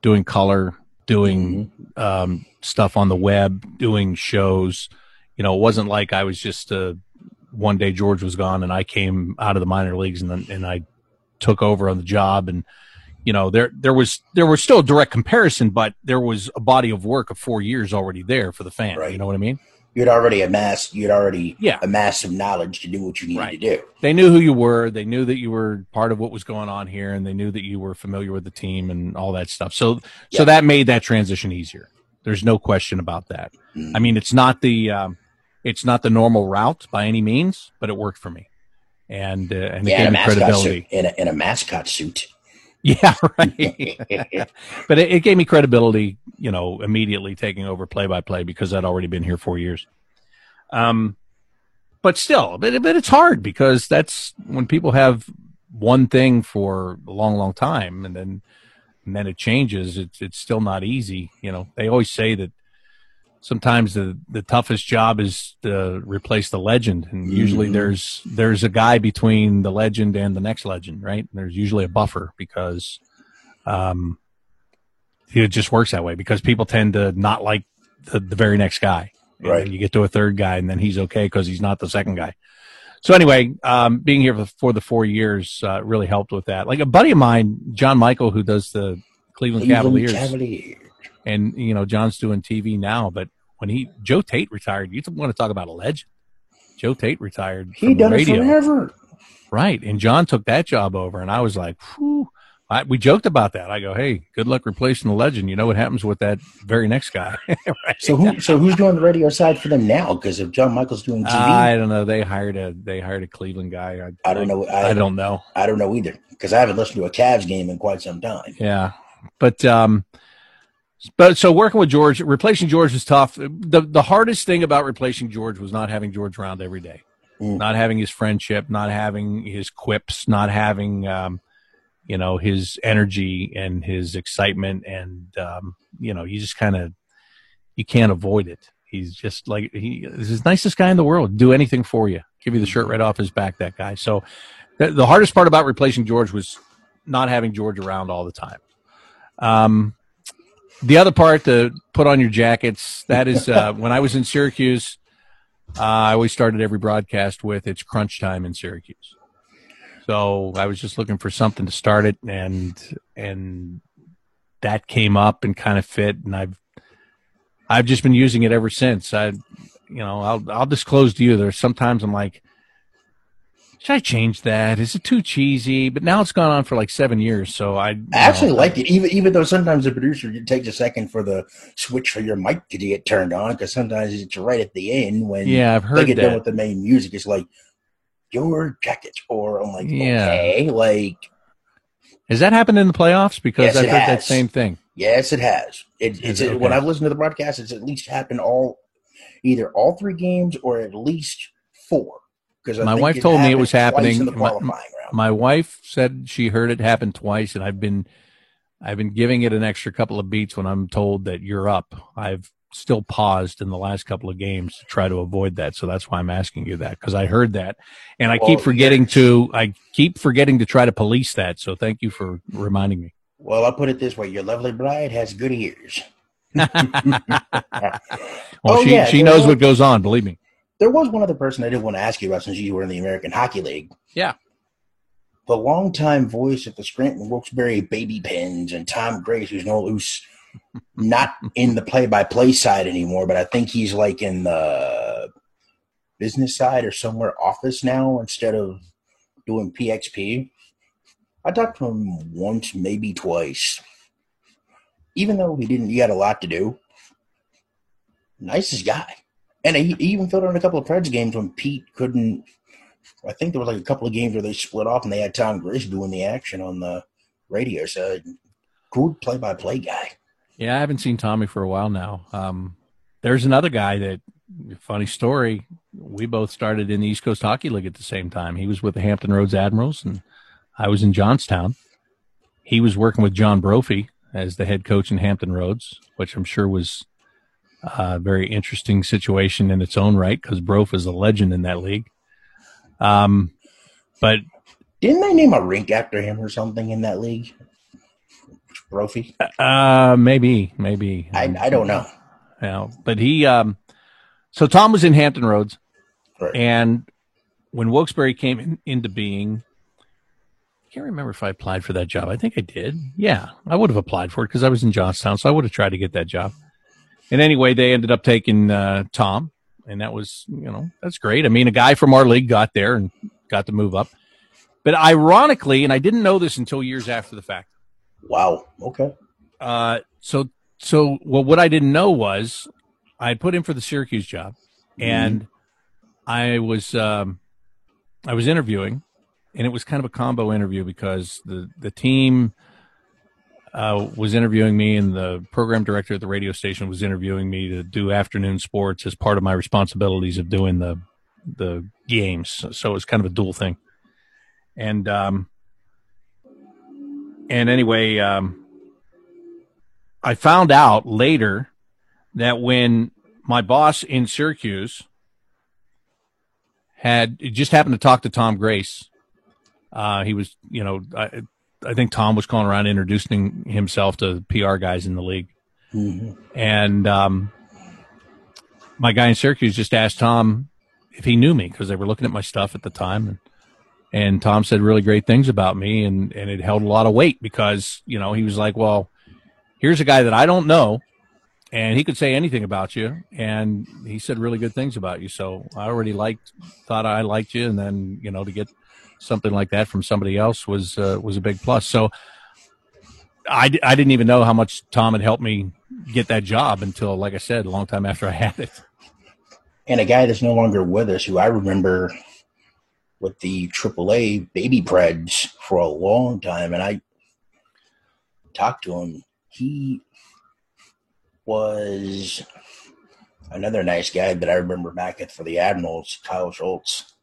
[SPEAKER 3] doing color, doing mm-hmm. um, stuff on the web, doing shows. You know, it wasn't like I was just uh, one day George was gone and I came out of the minor leagues and and I took over on the job and you know there there was there was still a direct comparison but there was a body of work of four years already there for the fan right. you know what i mean
[SPEAKER 2] you'd already amassed you'd already yeah. amassed some knowledge to do what you needed right. to do
[SPEAKER 3] they knew who you were they knew that you were part of what was going on here and they knew that you were familiar with the team and all that stuff so yeah. so that made that transition easier there's no question about that mm. i mean it's not the um, it's not the normal route by any means but it worked for me and uh, and
[SPEAKER 2] yeah,
[SPEAKER 3] it gave me credibility
[SPEAKER 2] in, a, in a mascot suit
[SPEAKER 3] Yeah, right. but it, it, gave me credibility, you know, immediately taking over play by play because I'd already been here four years. Um, but still, but, but it's hard because that's when people have one thing for a long, long time and then, and then it changes. It's, it's still not easy. You know, they always say that sometimes the the toughest job is to replace the legend. And usually mm-hmm. there's there's a guy between the legend and the next legend right? There's usually a buffer because um it just works that way because people tend to not like the, the very next guy. And right. you get to a third guy and then he's okay because he's not the second guy. So anyway um being here for, for the four years uh, really helped with that. Like a buddy of mine john michael who does the cleveland, cleveland cavaliers, cavaliers and you know John's doing TV now, but when he Joe Tait retired, you want to talk about a legend. Joe Tait retired.
[SPEAKER 2] He done radio. it forever,
[SPEAKER 3] right? And John took that job over, and I was like, Whew. I, we joked about that. I go, hey, good luck replacing the legend. You know what happens with that very next guy.
[SPEAKER 2] right? So who, so who's doing the radio side for them now? Because if John Michael's doing TV,
[SPEAKER 3] I don't know. They hired a they hired a Cleveland guy.
[SPEAKER 2] I, I don't know. I,
[SPEAKER 3] I, don't know.
[SPEAKER 2] I don't know either because I haven't listened to a Cavs game in quite some time.
[SPEAKER 3] Yeah, but um, but so working with George, replacing George was tough. The the hardest thing about replacing George was not having George around every day, mm. not having his friendship, not having his quips, not having um, you know his energy and his excitement, and um, you know you just kind of you can't avoid it. He's just like he is the nicest guy in the world. Do anything for you. Give you the shirt right off his back. That guy. So the, the hardest part about replacing George was not having George around all the time. Um, the other part to put on your jackets that is uh, when I was in Syracuse. Uh, I always started every broadcast with "It's crunch time in Syracuse." So I was just looking for something to start it, and and that came up and kind of fit, and I've I've just been using it ever since. I, you know, I'll I'll disclose to you. There's sometimes I'm like, should I change that? Is it too cheesy? But now it's gone on for like seven years, so I, I
[SPEAKER 2] actually like it. Even even though sometimes the producer takes a second for the switch for your mic to get turned on, because sometimes it's right at the end when
[SPEAKER 3] yeah, I've heard they get that. done
[SPEAKER 2] with the main music. It's like your jacket, or I'm like, yeah. okay, like.
[SPEAKER 3] Has that happened in the playoffs? Because yes, I've heard has. that same thing.
[SPEAKER 2] Yes, it has. It, it's it, okay. when I've listened to the broadcast, it's at least happened all, either all three games or at least four.
[SPEAKER 3] Because my wife told me it was happening. My, my, wife said she heard it happen twice, and I've been I've been giving it an extra couple of beats when I'm told that you're up. I've still paused in the last couple of games to try to avoid that. So that's why I'm asking you that because I heard that, and I
[SPEAKER 2] Well,
[SPEAKER 3] keep forgetting
[SPEAKER 2] yes.
[SPEAKER 3] to I keep forgetting to try to police that. So thank you for reminding me.
[SPEAKER 2] Well, I'll put it this way: your lovely bride has good ears.
[SPEAKER 3] well,
[SPEAKER 2] Oh,
[SPEAKER 3] she
[SPEAKER 2] yeah,
[SPEAKER 3] she knows
[SPEAKER 2] know-
[SPEAKER 3] what goes on. Believe me.
[SPEAKER 2] There was one other person I did want to ask you about since you were in the American Hockey League.
[SPEAKER 3] Yeah.
[SPEAKER 2] The longtime voice of the Scranton Wilkes-Barre Baby Pens and Tom Grace, who's no who's not in the play-by-play side anymore, but I think he's like in the business side or somewhere office now instead of doing PXP. I talked to him once, maybe twice. Even though he didn't, he had a lot to do. Nicest guy. And he, even filled in a couple of Preds games when Pete couldn't. I think there was like a couple of games where they split off and they had Tom Grace doing the action on the radio. So, good play by play guy.
[SPEAKER 3] Yeah, I haven't seen Tommy for a while now. Um, there's another guy that, funny story, we both started in the East Coast Hockey League at the same time. He was with the Hampton Roads Admirals, and I was in Johnstown. He was working with John Brophy as the head coach in Hampton Roads, which I'm sure was a very interesting situation in its own right because Broph is a legend in that league. Um, but
[SPEAKER 2] Didn't they name a rink after him or something in that league? Brophy?
[SPEAKER 3] uh, maybe, maybe
[SPEAKER 2] I, I don't know.
[SPEAKER 3] Yeah, but he, um, so Tom was in Hampton Roads,
[SPEAKER 2] Right.
[SPEAKER 3] and when Wilkes-Barre came in, into being, I can't remember if I applied for that job. I think I did. Yeah, I would have applied for it because I was in Johnstown, so I would have tried to get that job. And anyway, they ended up taking uh, Tom, and that was, you know, that's great. I mean, a guy from our league got there and got to move up. But ironically, and I didn't know this until years after the fact.
[SPEAKER 2] Wow. Okay.
[SPEAKER 3] Uh, so so well, what I didn't know was I had put in for the Syracuse job, and I was um, I was interviewing, and it was kind of a combo interview because the the team uh, was interviewing me, and the program director at the radio station was interviewing me to do afternoon sports as part of my responsibilities of doing the the games. So, so it was kind of a dual thing, and um, and anyway, um, I found out later that when my boss in Syracuse had just happened to talk to Tom Grace, uh, he was, you know, I, I think Tom was calling around introducing himself to PR guys in the league.
[SPEAKER 2] Mhm.
[SPEAKER 3] And um, my guy in Syracuse just asked Tom if he knew me because they were looking at my stuff at the time. And, and Tom said really great things about me, and, and it held a lot of weight because, you know, he was like, well, here's a guy that I don't know, and he could say anything about you. And he said really good things about you. So I already liked, thought I liked you. And then, you know, to get something like that from somebody else was, uh, was a big plus. So I, d- I didn't even know how much Tom had helped me get that job until, like I said, a long time after I had it.
[SPEAKER 2] And a guy that's no longer with us, who I remember with the AAA Baby Preds for a long time, and I talked to him. He was another nice guy that I remember back at for the Admirals, Kyle Schultz.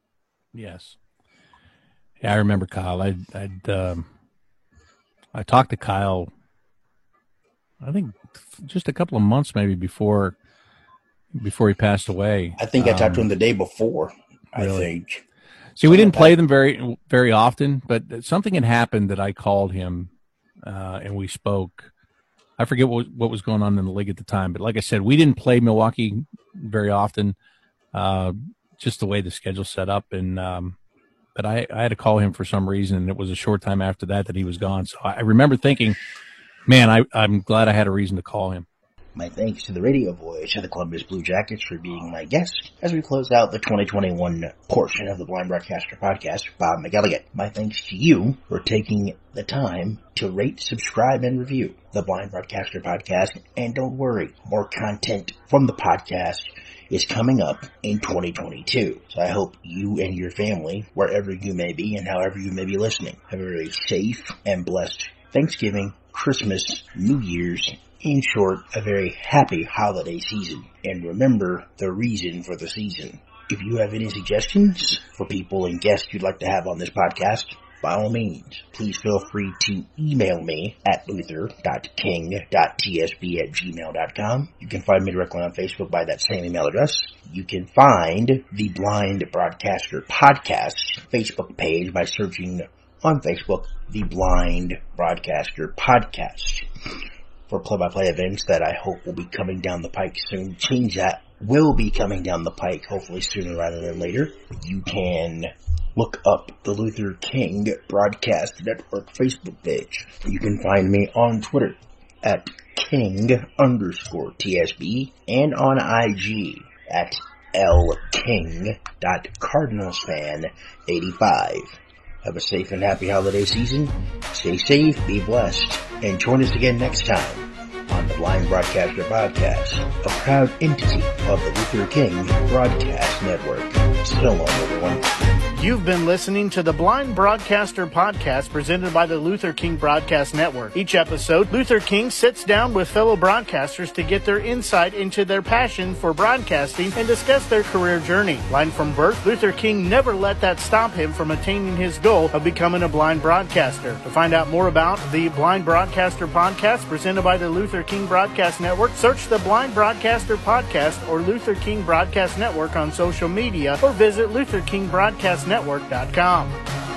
[SPEAKER 3] Yes. Yeah, I remember Kyle. I I'd um, I talked to Kyle. I think just a couple of months maybe before before he passed away.
[SPEAKER 2] I think I talked to
[SPEAKER 3] Um,
[SPEAKER 2] him the day before. I think.
[SPEAKER 3] See, we didn't play them very very often, but something had happened that I called him uh, and we spoke. I forget what what was going on in the league at the time, but like I said, we didn't play Milwaukee very often, uh, just the way the schedule set up. And um, but I, I had to call him for some reason, and it was a short time after that that he was gone. So I, remember thinking, man, I, I'm glad I had a reason to call him.
[SPEAKER 2] My thanks to the radio voice of the Columbus Blue Jackets for being my guest as we close out the 2021 portion of the Blind Broadcaster podcast, Bob McElligott. My thanks to you for taking the time to rate, subscribe, and review the Blind Broadcaster podcast. And don't worry, more content from the podcast is coming up in 2022. So I hope you and your family, wherever you may be and however you may be listening, have a very safe and blessed Thanksgiving, Christmas, New Year's, in short, a very happy holiday season. And remember the reason for the season. If you have any suggestions for people and guests you'd like to have on this podcast, by all means, please feel free to email me at luther.king.tsb at gmail.com. You can find me directly on Facebook by that same email address. You can find the Blind Broadcaster Podcast Facebook page by searching on Facebook the Blind Broadcaster Podcast for play-by-play events that I hope will be coming down the pike soon. Change that will be coming down the pike, hopefully sooner rather than later. You can look up the Luther King Broadcast Network Facebook page. You can find me on Twitter at King underscore TSB and on IG at lking.cardinalsfan85. Have a safe and happy holiday season. Stay safe, be blessed, and join us again next time on the Blind Broadcaster Podcast, a proud entity of the Luther King Broadcast Network. So long, everyone.
[SPEAKER 1] You've been listening to the Blind Broadcaster Podcast presented by the Luther King Broadcast Network. Each episode, Luther King sits down with fellow broadcasters to get their insight into their passion for broadcasting and discuss their career journey. Blind from birth, Luther King never let that stop him from attaining his goal of becoming a blind broadcaster. To find out more about the Blind Broadcaster Podcast presented by the Luther King Broadcast Network, search the Blind Broadcaster Podcast or Luther King Broadcast Network on social media or visit Luther King Broadcast Network.com.